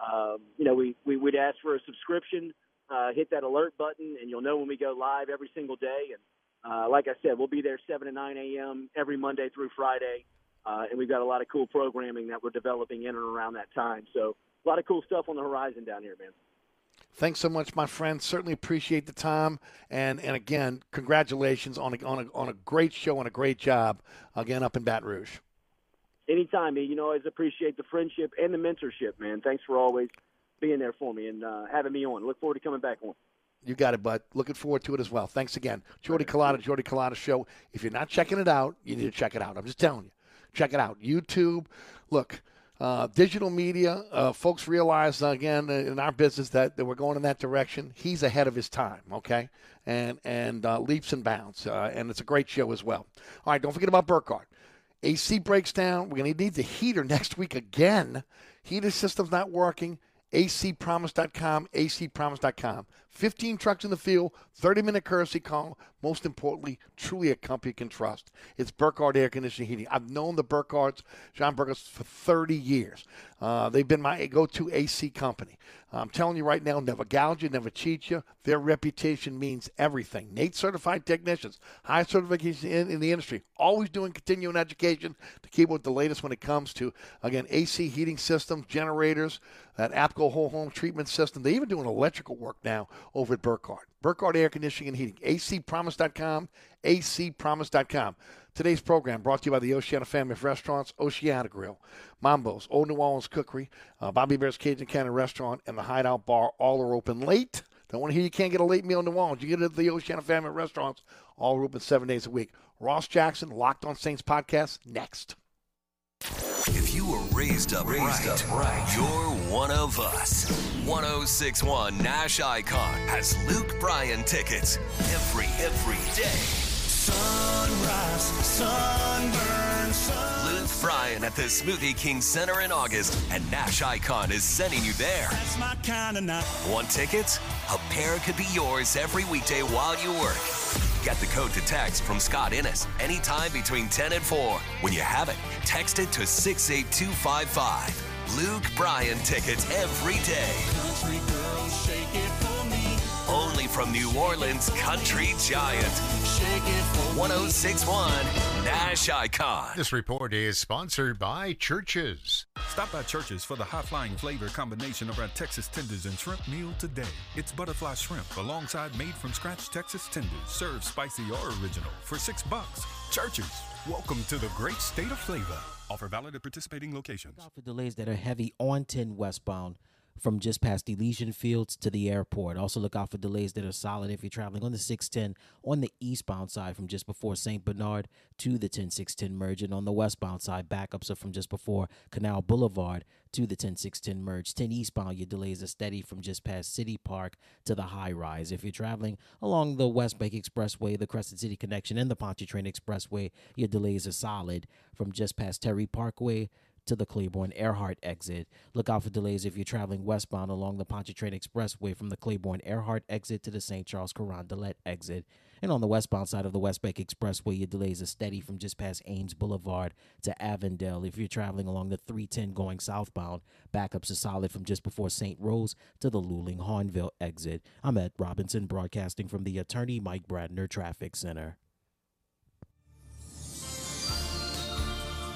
S18: um, you know we we would ask for a subscription. Uh, hit that alert button, and you'll know when we go live every single day. And uh, like I said, we'll be there 7 to 9 a.m. every Monday through Friday. Uh, and we've got a lot of cool programming that we're developing in and around that time. So a lot of cool stuff on the horizon down here, man.
S4: Thanks so much, my friend. Certainly appreciate the time. And, and again, congratulations on a, on, a, on a great show and a great job, again, up in Baton Rouge.
S18: Anytime. You know, I always appreciate the friendship and the mentorship, man. Thanks for always being there for me and uh, having me on. Look forward to coming back on.
S4: You got it, bud. Looking forward to it as well. Thanks again. Jordy Culotta, Jordy Culotta Show. If you're not checking it out, you need to check it out. I'm just telling you. Check it out. YouTube. Look, uh, digital media, uh, folks realize, uh, again, uh, in our business that, that we're going in that direction. He's ahead of his time, okay? And, and uh, leaps and bounds. Uh, and it's a great show as well. All right, don't forget about Burkhardt. AC breaks down. We're going to need the heater next week again. Heater system's not working. acpromise.com, acpromise.com. 15 trucks in the field, 30 minute courtesy call. Most importantly, truly a company you can trust. It's Burkhardt Air Conditioning Heating. I've known the Burkhardts, John Burkhardts, for 30 years. Uh, they've been my go to AC company. I'm telling you right now, never gouge you, never cheat you. Their reputation means everything. NATE certified technicians, high certification in, in the industry, always doing continuing education to keep with the latest when it comes to, again, AC heating systems, generators, that APCO whole home treatment system. They're even doing electrical work now over at Burkhardt. Burkhardt Air Conditioning and Heating. acpromise.com, acpromise.com. Today's program brought to you by the Oceana family of restaurants, Oceana Grill, Mambo's, Old New Orleans Cookery, uh, Bobby Hebert's Cajun Cannon Restaurant, and the Hideout Bar. All are open late. Don't want to hear you can't get a late meal in New Orleans. You get it at the Oceana family of restaurants. All open seven days a week. Ross Jackson, Locked on Saints podcast, next.
S6: Were raised up, raised right, up right, you're one of us. 1061 Nash Icon has Luke Bryan tickets every, every day.
S19: Sunrise, sunburn, sun.
S6: Luke Bryan at the Smoothie King Center in August, and Nash Icon is sending you there.
S19: That's my kind of night.
S6: Want tickets? A pair could be yours every weekday while you work. Get the code to text from Scott Innes anytime between 10 and 4. When you have it, text it to 68255. Luke Bryan tickets every day. Only from New Orleans Country Giant.
S19: Shake it for
S6: 1061 Nash Icon.
S20: This report is sponsored by Churches.
S21: Stop by Churches for the high flying flavor combination of our Texas tenders and shrimp meal today. It's butterfly shrimp alongside made from scratch Texas tenders, served spicy or original for six bucks. Churches, welcome to the great state of flavor. Offer valid at participating locations.
S9: For delays that are heavy on 10 westbound from just past Elysian Fields to the airport. Also, look out for delays that are solid if you're traveling on the 610 on the eastbound side from just before St. Bernard to the 10610 merge. And on the westbound side, backups are from just before Canal Boulevard to the 10610 merge. 10 eastbound, your delays are steady from just past City Park to the high rise. If you're traveling along the West Bank Expressway, the Crescent City Connection, and the Pontchartrain Expressway, your delays are solid from just past Terry Parkway to the Claiborne Earhart exit. Look out for delays if you're traveling westbound along the Pontchartrain Expressway from the Claiborne Earhart exit to the St. Charles Carondelet exit. And on the westbound side of the West Bank Expressway, your delays are steady from just past Ames Boulevard to Avondale. If you're traveling along the 310 going southbound, backups are solid from just before St. Rose to the Luling Hahnville exit. I'm Ed Robinson, broadcasting from the Attorney Mike Brandner Traffic Center.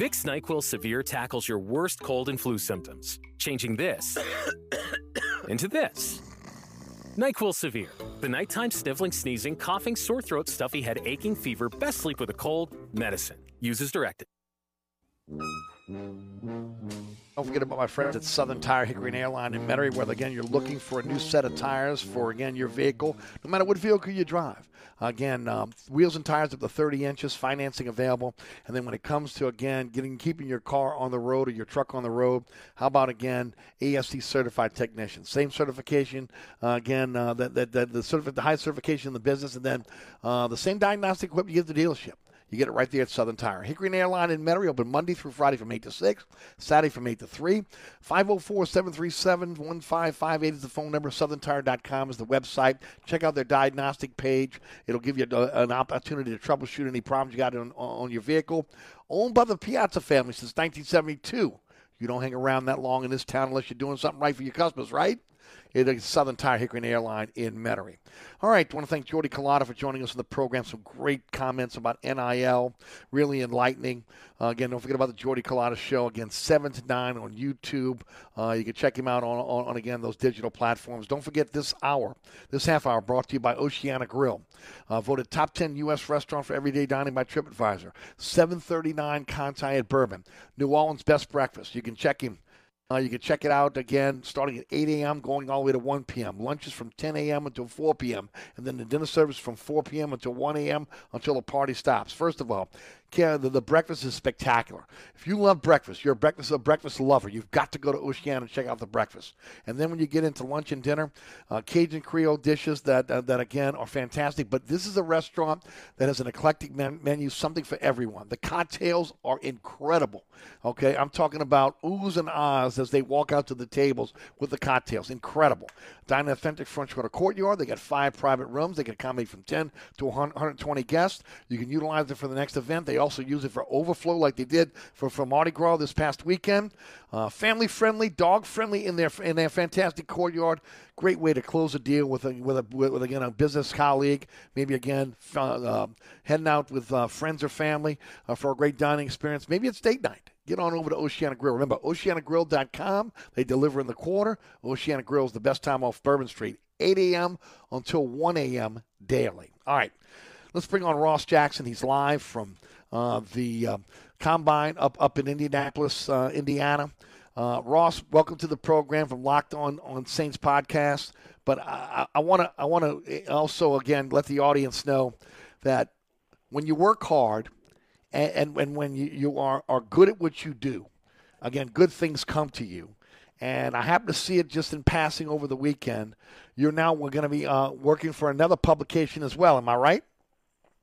S13: Vicks NyQuil Severe tackles your worst cold and flu symptoms, changing this into this. NyQuil Severe, the nighttime sniffling, sneezing, coughing, sore throat, stuffy head, aching, fever, best sleep with a cold, medicine. Use as directed.
S4: Don't forget about my friends at Southern Tire Hickory and Airline in Metairie, where again you're looking for a new set of tires for again your vehicle, no matter what vehicle you drive. Again, um, wheels and tires up to 30 inches, financing available. And then when it comes to again getting keeping your car on the road or your truck on the road, how about again ASE certified technician, same certification uh, again uh, that, that, that the certificate, the high certification in the business, and then uh, the same diagnostic equipment you give the dealership. You get it right there at Southern Tire. Hickory and Airline in Metairie open Monday through Friday from 8 to 6, Saturday from 8 to 3. 504 737 1558 is the phone number. SouthernTire.com is the website. Check out their diagnostic page. It'll give you an opportunity to troubleshoot any problems you got on, on your vehicle. Owned by the Piazza family since 1972. You don't hang around that long in this town unless you're doing something right for your customers, right? Is Southern Tire Hickory Airline in Metairie. All right, I want to thank Jordy Culotta for joining us on the program. Some great comments about NIL, really enlightening. Uh, again, don't forget about the Jordy Culotta show. Again, 7 to 9 on YouTube. Uh, you can check him out on, on, on, again, those digital platforms. Don't forget this hour, this half hour, brought to you by Oceana Grill. Uh, voted top 10 U.S. restaurant for everyday dining by TripAdvisor. 739 Conti at Bourbon. New Orleans' best breakfast. You can check him uh, you can check it out again starting at 8 a.m., going all the way to 1 p.m. Lunches from 10 a.m. until 4 p.m., and then the dinner service from 4 p.m. until 1 a.m. until the party stops. First of all, The, the breakfast is spectacular. If you love breakfast, you're a breakfast a breakfast lover. You've got to go to Oceana and check out the breakfast. And then when you get into lunch and dinner, uh, Cajun Creole dishes that uh, that again are fantastic. But this is a restaurant that has an eclectic men- menu, something for everyone. The cocktails are incredible. Okay, I'm talking about oohs and ahs as they walk out to the tables with the cocktails. Incredible. Dine in authentic French Quarter courtyard. They got five private rooms. They can accommodate from 10 to 120 guests. You can utilize it for the next event. They also use it for overflow, like they did for, for Mardi Gras this past weekend. Uh, family friendly, dog friendly in their in their fantastic courtyard. Great way to close a deal with a with a with, again a business colleague. Maybe again uh, uh, heading out with uh, friends or family uh, for a great dining experience. Maybe it's date night. Get on over to Oceana Grill. Remember, oceanagrill.com. They deliver in the quarter. Oceana Grill is the best time off Bourbon Street, 8 a.m. until 1 a.m. daily. All right, let's bring on Ross Jackson. He's live from uh, the uh, combine up up in Indianapolis, uh, Indiana. Uh, Ross, welcome to the program from Locked On on Saints podcast. But I want to I want to also again let the audience know that when you work hard and, and, and when you, you are, are good at what you do, again, good things come to you. And I happen to see it just in passing over the weekend. You're now we're going to be uh, working for another publication as well. Am I right?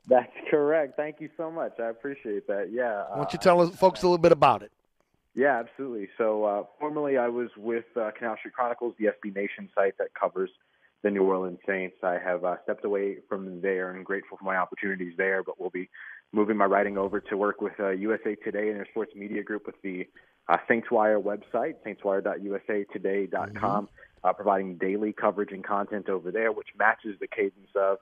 S22: That's correct. Thank you so much. I appreciate that. Yeah.
S4: Why don't you tell us, folks a little bit about it?
S22: Yeah, absolutely. So, uh, formerly I was with uh, Canal Street Chronicles, the SB Nation site that covers the New Orleans Saints. I have uh, stepped away from there and grateful for my opportunities there, but we'll be moving my writing over to work with uh, USA Today and their sports media group with the uh, Saints Wire website, saintswire.usatoday.com, mm-hmm. uh, providing daily coverage and content over there, which matches the cadence of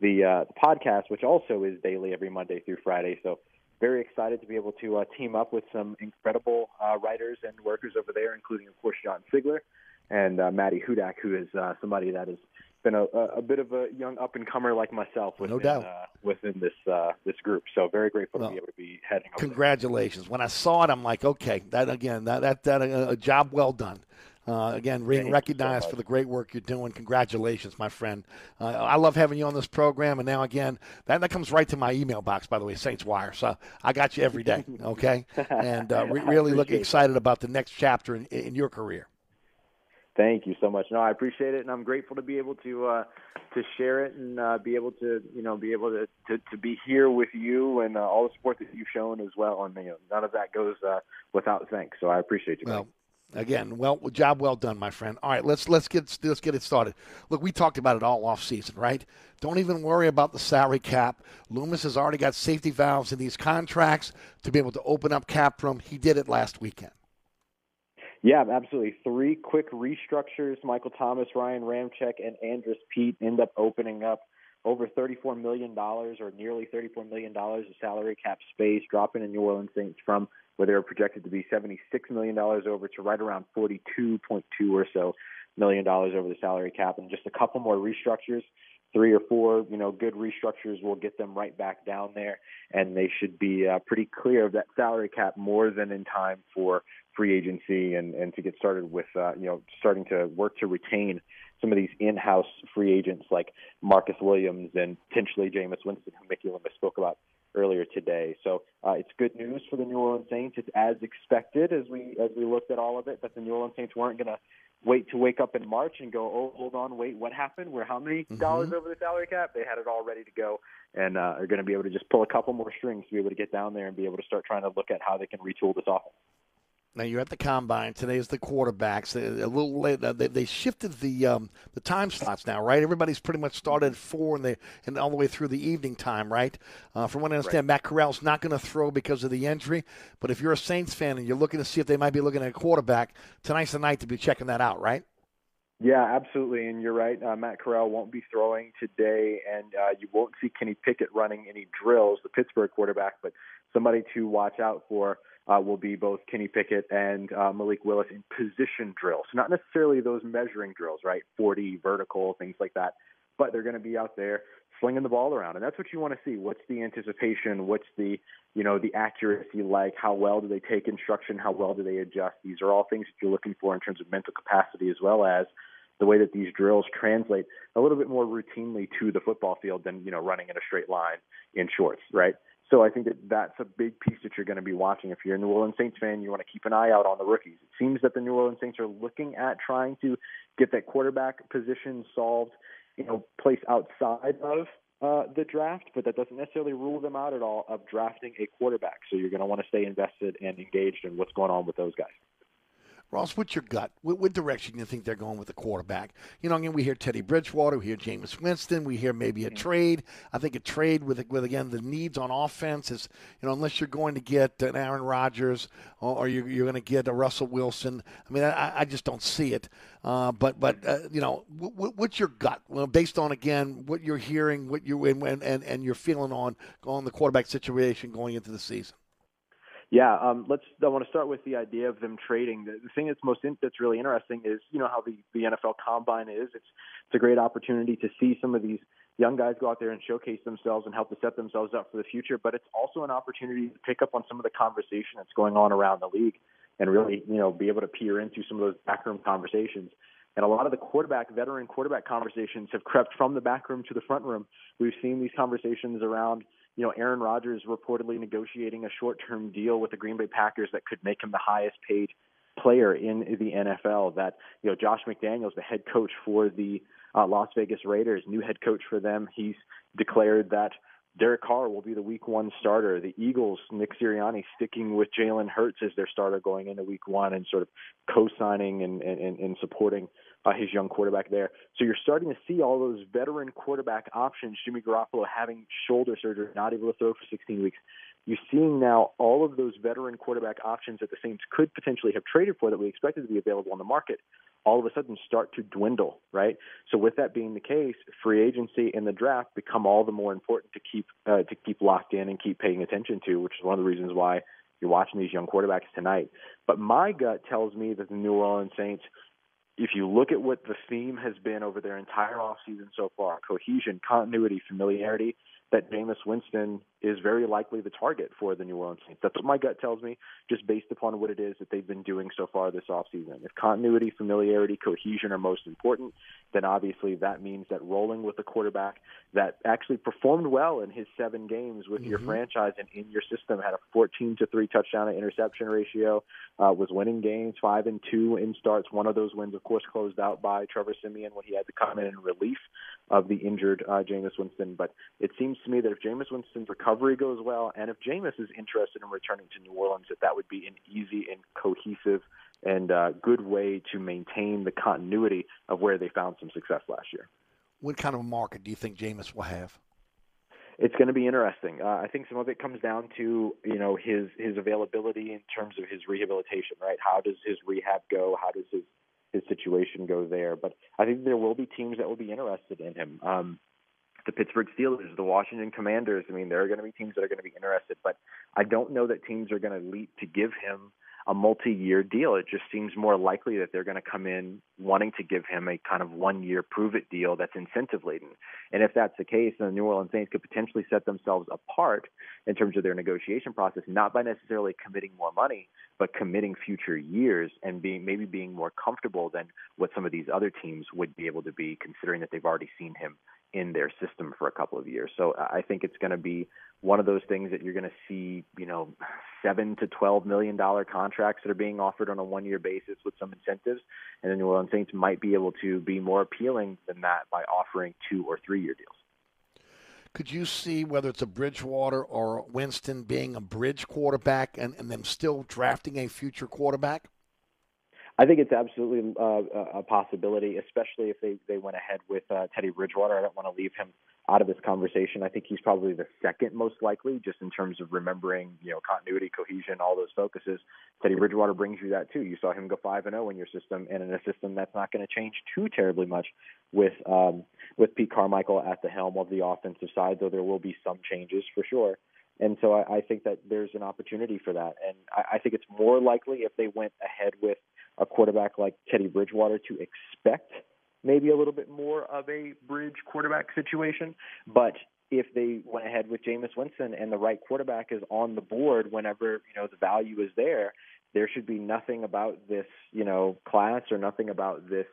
S22: the, uh, the podcast, which also is daily every Monday through Friday. So very excited to be able to uh, team up with some incredible uh, writers and workers over there, including, of course, John Sigler and uh, Maddie Hudak, who is uh, somebody that has been a, a bit of a young up and comer like myself within,
S4: no doubt.
S22: Uh, within this uh, this group. So very grateful well, to be able to be heading. Over
S4: congratulations! There. When I saw it, I'm like, okay, that again, that that that uh, a job well done. Uh, again, being recognized so for the great work you're doing. Congratulations, my friend. Uh, I love having you on this program. And now, again, that, that comes right to my email box, by the way, Saints Wire. So I got you every day, okay? And uh, re- really look excited about the next chapter in, in your career.
S22: Thank you so much. No, I appreciate it, and I'm grateful to be able to uh, to share it and uh, be able to you know be able to to, to be here with you and uh, all the support that you've shown as well. And you know, none of that goes uh, without thanks. So I appreciate you.
S4: Well, again, well, job well done, my friend. All right, let's let's get let's get it started. Look, we talked about it all off season, right? Don't even worry about the salary cap. Loomis has already got safety valves in these contracts to be able to open up cap room. He did it last weekend.
S22: Yeah, absolutely. Three quick restructures. Michael Thomas, Ryan Ramczyk, and Andrus Peat end up opening up over $34 million or nearly $34 million of salary cap space, dropping in New Orleans Saints from where they were projected to be $76 million over to right around 42.2 or so million dollars over the salary cap and just a couple more restructures. Three or four, you know, good restructures will get them right back down there, and they should be uh, pretty clear of that salary cap more than in time for free agency and and to get started with, uh, you know, starting to work to retain some of these in-house free agents like Marcus Williams and potentially Jameis Winston, who Mickey Loomis spoke about earlier today. So uh, it's good news for the New Orleans Saints. It's as expected as we as we looked at all of it that the New Orleans Saints weren't going to wait to wake up in March and go, oh, hold on, wait, what happened? We're how many mm-hmm. dollars over the salary cap? They had it all ready to go and uh, are going to be able to just pull a couple more strings to be able to get down there and be able to start trying to look at how they can retool this offense.
S4: Now you're at the combine. Today is the quarterbacks. A little late. They, they shifted the um, the time slots now, right? Everybody's pretty much started at four and they and all the way through the evening time, right? Uh, from what I understand, right. Matt Corral's not going to throw because of the injury. But if you're a Saints fan and you're looking to see if they might be looking at a quarterback, tonight's the night to be checking that out, right?
S22: Yeah, absolutely, and you're right. Uh, Matt Corral won't be throwing today, and uh, you won't see Kenny Pickett running any drills, the Pittsburgh quarterback. But somebody to watch out for uh, will be both Kenny Pickett and uh, Malik Willis in position drills. Not necessarily those measuring drills, right? 40 vertical, things like that. But they're going to be out there slinging the ball around, and that's what you want to see. What's the anticipation? What's the you know the accuracy like? How well do they take instruction? How well do they adjust? These are all things that you're looking for in terms of mental capacity as well as the way that these drills translate a little bit more routinely to the football field than you know running in a straight line in shorts, right? So I think that that's a big piece that you're going to be watching. If you're a New Orleans Saints fan, you want to keep an eye out on the rookies. It seems that the New Orleans Saints are looking at trying to get that quarterback position solved, you know, place outside of uh, the draft, but that doesn't necessarily rule them out at all of drafting a quarterback. So you're going to want to stay invested and engaged in what's going on with those guys.
S4: Ross, what's your gut? What, what, direction do you think they're going with the quarterback? You know, again, we hear Teddy Bridgewater, we hear Jameis Winston, we hear maybe a trade. I think a trade with, with again, the needs on offense is, you know, unless you're going to get an Aaron Rodgers or, or you're, you're going to get a Russell Wilson. I mean, I, I just don't see it. Uh, but, but uh, you know, w- what's your gut? Well, based on, again, what you're hearing, what you and, and, and you're feeling on, on the quarterback situation going into the season?
S22: Yeah, um, let's. I want to start with the idea of them trading. The, the thing that's most in, that's really interesting is you know how the the NFL Combine is. It's it's a great opportunity to see some of these young guys go out there and showcase themselves and help to set themselves up for the future. But it's also an opportunity to pick up on some of the conversation that's going on around the league and really you know be able to peer into some of those backroom conversations. And a lot of the quarterback, veteran quarterback conversations have crept from the back room to the front room. We've seen these conversations around you know, Aaron Rodgers reportedly negotiating a short-term deal with the Green Bay Packers that could make him the highest paid player in the NFL. That you know, Josh McDaniels, the head coach for the uh, Las Vegas Raiders, new head coach for them, he's declared that Derek Carr will be the Week One starter. The Eagles, Nick Sirianni, sticking with Jalen Hurts as their starter going into Week One, and sort of co-signing and and, and supporting uh, his young quarterback there. So you're starting to see all those veteran quarterback options. Jimmy Garoppolo having shoulder surgery, not able to throw for 16 weeks. You're seeing now all of those veteran quarterback options that the Saints could potentially have traded for that we expected to be available on the market all of a sudden start to dwindle, right? So with that being the case, free agency and the draft become all the more important to keep uh, to keep locked in and keep paying attention to, which is one of the reasons why you're watching these young quarterbacks tonight. But my gut tells me that the New Orleans Saints if you look at what the theme has been over their entire offseason so far, cohesion, continuity, familiarity, that Jameis Winston is very likely the target for the New Orleans Saints. That's what my gut tells me, just based upon what it is that they've been doing so far this offseason. If continuity, familiarity, cohesion are most important, then obviously that means that rolling with a quarterback that actually performed well in his seven games with mm-hmm. your franchise and in your system had a 14 to three touchdown to interception ratio, uh, was winning games five and two in starts. One of those wins, of course, closed out by Trevor Siemian when he had to come in in relief of the injured uh, Jameis Winston. But it seems to me that if Jameis Winston's recovery goes well, and if Jameis is interested in returning to New Orleans, that that would be an easy and cohesive and uh, good way to maintain the continuity of where they found some success last year.
S4: What kind of a market do you think Jameis will have?
S22: It's going to be interesting. Uh, I think some of it comes down to you know his his availability in terms of his rehabilitation. Right? How does his rehab go? How does his his situation go there? But I think there will be teams that will be interested in him. Um, the Pittsburgh Steelers, the Washington Commanders. I mean, there are going to be teams that are going to be interested, but I don't know that teams are going to leap to give him a multi-year deal. It just seems more likely that they're going to come in wanting to give him a kind of one-year prove-it deal that's incentive-laden. And if that's the case, then the New Orleans Saints could potentially set themselves apart in terms of their negotiation process, not by necessarily committing more money, but committing future years and being maybe being more comfortable than what some of these other teams would be able to be, considering that they've already seen him in their system for a couple of years. So I think it's going to be one of those things that you're going to see, you know, seven to twelve million dollar contracts that are being offered on a one year basis with some incentives, and then the New Orleans Saints might be able to be more appealing than that by offering two or three year deals.
S4: Could you see whether it's a Bridgewater or Winston being a bridge quarterback and, and them still drafting a future quarterback?
S22: I think it's absolutely uh, a possibility, especially if they, they went ahead with uh, Teddy Bridgewater. I don't want to leave him out of this conversation. I think he's probably the second most likely, just in terms of remembering, you know, continuity, cohesion, all those focuses. Teddy Bridgewater brings you that too. You saw him go five and zero oh in your system, and in a system that's not going to change too terribly much with um, with Pete Carmichael at the helm of the offensive side. Though there will be some changes for sure. And so I, I think that there's an opportunity for that. And I, I think it's more likely if they went ahead with a quarterback like Teddy Bridgewater to expect maybe a little bit more of a bridge quarterback situation. But if they went ahead with Jameis Winston and the right quarterback is on the board whenever, you know, the value is there, there should be nothing about this, you know, class or nothing about this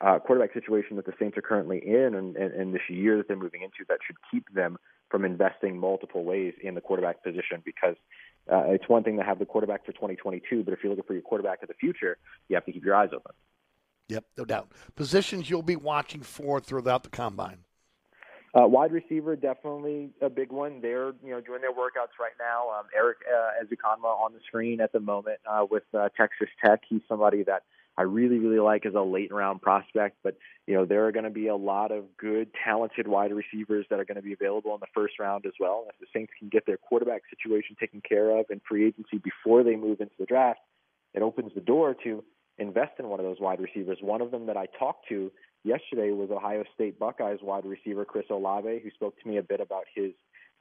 S22: uh, quarterback situation that the Saints are currently in and, and, and this year that they're moving into that should keep them from investing multiple ways in the quarterback position because uh, it's one thing to have the quarterback for 2022, but if you're looking for your quarterback of the future, you have to keep your eyes open.
S4: Yep, no doubt. Positions you'll be watching for throughout the combine.
S22: Uh, wide receiver, definitely a big one. They're you know doing their workouts right now. Um, Eric uh, Ezukanma on the screen at the moment uh, with uh, Texas Tech. He's somebody that I really really like as a late round prospect. But you know there are going to be a lot of good, talented wide receivers that are going to be available in the first round as well. If the Saints can get their quarterback situation taken care of in free agency before they move into the draft, it opens the door to invest in one of those wide receivers. One of them that I talked to yesterday was Ohio State Buckeyes wide receiver Chris Olave, who spoke to me a bit about his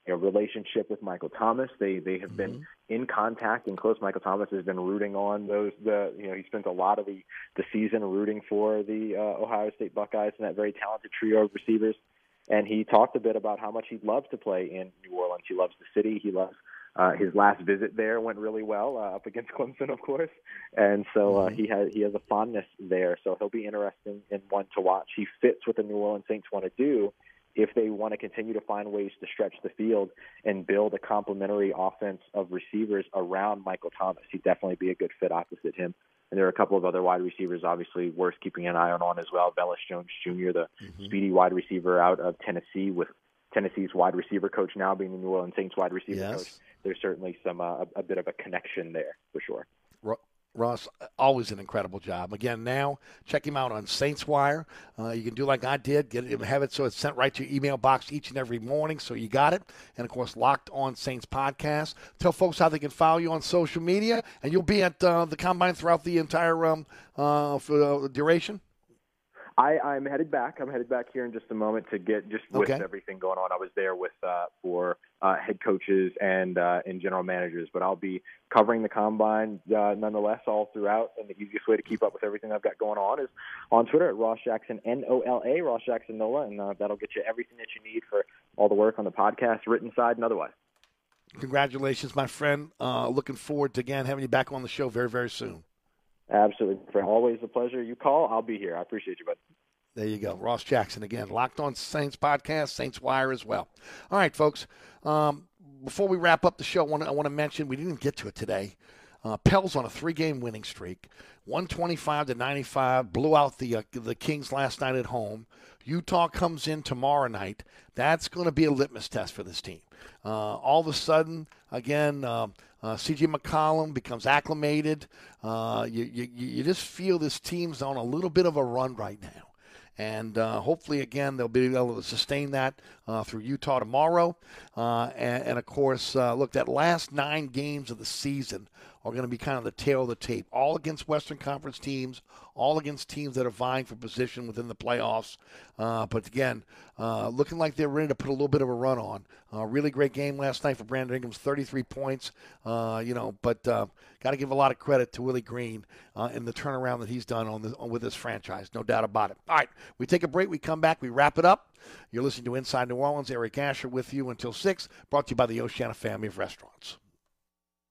S22: you know, relationship with Michael Thomas. They they have been in contact and close. Michael Thomas has been rooting on those. The you know he spent a lot of the the season rooting for the uh, Ohio State Buckeyes and that very talented trio of receivers. And he talked a bit about how much he'd love to play in New Orleans. He loves the city. He loves uh, his last visit there went really well uh, up against Clemson, of course, and so uh, he has he has a fondness there. So he'll be interesting and one to watch. He fits what the New Orleans Saints want to do if they want to continue to find ways to stretch the field and build a complementary offense of receivers around Michael Thomas. He'd definitely be a good fit opposite him. And there are a couple of other wide receivers, obviously, worth keeping an eye on, as well. Velus Jones Jr., the mm-hmm. speedy wide receiver out of Tennessee, with Tennessee's wide receiver coach now being the New Orleans Saints wide receiver
S4: yes.
S22: coach there's certainly some uh, a, a bit of a connection there for sure.
S4: Ross, always an incredible job. Again, now check him out on Saints Wire. Uh, you can do like I did, get it, have it so it's sent right to your email box each and every morning, so you got it. And of course, Locked On Saints podcast. Tell folks how they can follow you on social media, and you'll be at uh, the combine throughout the entire um, uh, for, uh, duration.
S22: I, I'm headed back. I'm headed back here in just a moment to get just with
S4: Okay.
S22: everything going on. I was there with uh, for uh, head coaches and uh, and general managers, but I'll be covering the combine uh, nonetheless all throughout. And the easiest way to keep up with everything I've got going on is on Twitter at Ross Jackson N O L A Ross Jackson Nola, and uh, that'll get you everything that you need for all the work on the podcast, written side and otherwise.
S4: Congratulations, my friend. Uh, looking forward to again having you back on the show very, very soon.
S22: Absolutely, always a pleasure. You call, I'll be here. I appreciate you, bud.
S4: There you go. Ross Jackson again. Locked on Saints podcast, Saints Wire as well. All right, folks. Um, before we wrap up the show, I want to, I want to mention we didn't get to it today. Uh, Pels on a three-game winning streak, 125 to 95, blew out the uh, the Kings last night at home. Utah comes in tomorrow night. That's going to be a litmus test for this team. Uh, all of a sudden, again, um, uh, C.J. McCollum becomes acclimated. Uh, you, you you just feel this team's on a little bit of a run right now. And uh, hopefully, again, they'll be able to sustain that uh, through Utah tomorrow. Uh, and, and, of course, uh, look, that last nine games of the season are going to be kind of the tail of the tape. All against Western Conference teams, all against teams that are vying for position within the playoffs. Uh, but again, uh, looking like they're ready to put a little bit of a run on. Uh, really great game last night for Brandon Ingram's 33 points. Uh, you know, but uh, got to give a lot of credit to Willie Green uh, and the turnaround that he's done on, the, on with this franchise. No doubt about it. All right, we take a break. We come back. We wrap it up. You're listening to Inside New Orleans. Eric Asher with you until six. Brought to you by the Oceana family of restaurants.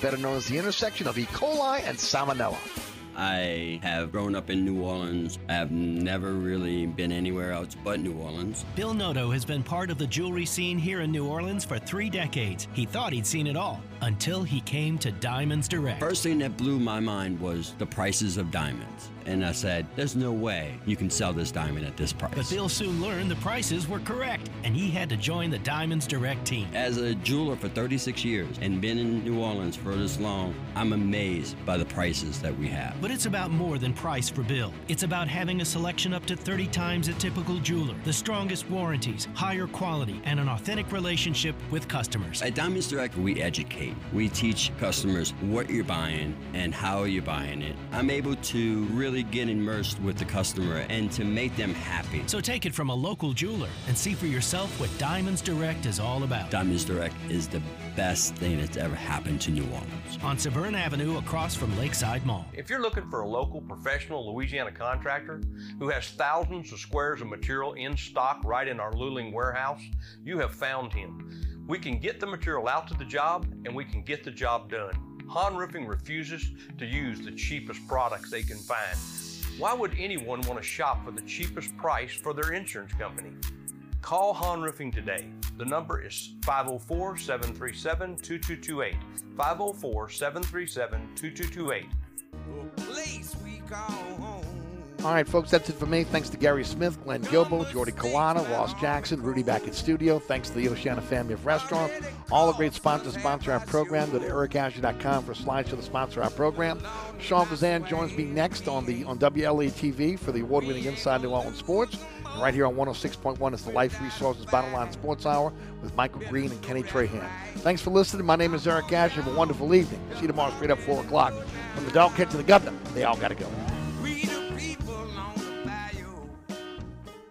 S4: better known as the intersection of E. coli and salmonella.
S23: I have grown up in New Orleans. I have never really been anywhere else but New Orleans.
S24: Bill Noto has been part of the jewelry scene here in New Orleans for three decades. He thought he'd seen it all until he came to Diamonds Direct.
S23: First thing that blew my mind was the prices of diamonds. And I said, there's no way you can sell this diamond at this price.
S24: But Bill soon learned the prices were correct, and he had to join the Diamonds Direct team.
S23: As a jeweler for 36 years and been in New Orleans for this long, I'm amazed by the prices that we have.
S24: But it's about more than price for Bill. It's about having a selection up to 30 times a typical jeweler, the strongest warranties, higher quality, and an authentic relationship with customers.
S23: At Diamonds Direct, we educate. We teach customers what you're buying and how you're buying it. I'm able to really get immersed with the customer and to make them happy.
S24: So take it from a local jeweler and see for yourself what Diamonds Direct is all about.
S23: Diamonds Direct is the best thing that's ever happened to New Orleans.
S24: On Severn Avenue across from Lakeside Mall.
S25: If you're looking for a local professional Louisiana contractor who has thousands of squares of material in stock right in our Luling warehouse, you have found him. We can get the material out to the job and we can get the job done. Han Roofing refuses to use the cheapest products they can find. Why would anyone want to shop for the cheapest price for their insurance company? Call Han Roofing today. The number is 504 737 2228. 504 737 2228.
S4: All right, folks, that's it for me. Thanks to Gary Smith, Glenn Guilbeau, Jordy Culotta, Ross Jackson, Rudy back in studio. Thanks to the Oceana family of restaurants. All the great sponsors sponsor our program. Go to ericasher.com for slides to sponsor our program. Sean Vazan joins me next on the on WLA TV for the award-winning Inside New Orleans Sports. And right here on 106.1 is the Life Resources Bottom Line Sports Hour with Michael Green and Kenny Trahan. Thanks for listening. My name is Eric Asher. Have a wonderful evening. See you tomorrow straight up 4 o'clock. From the dog catch to the governor, they all got to go.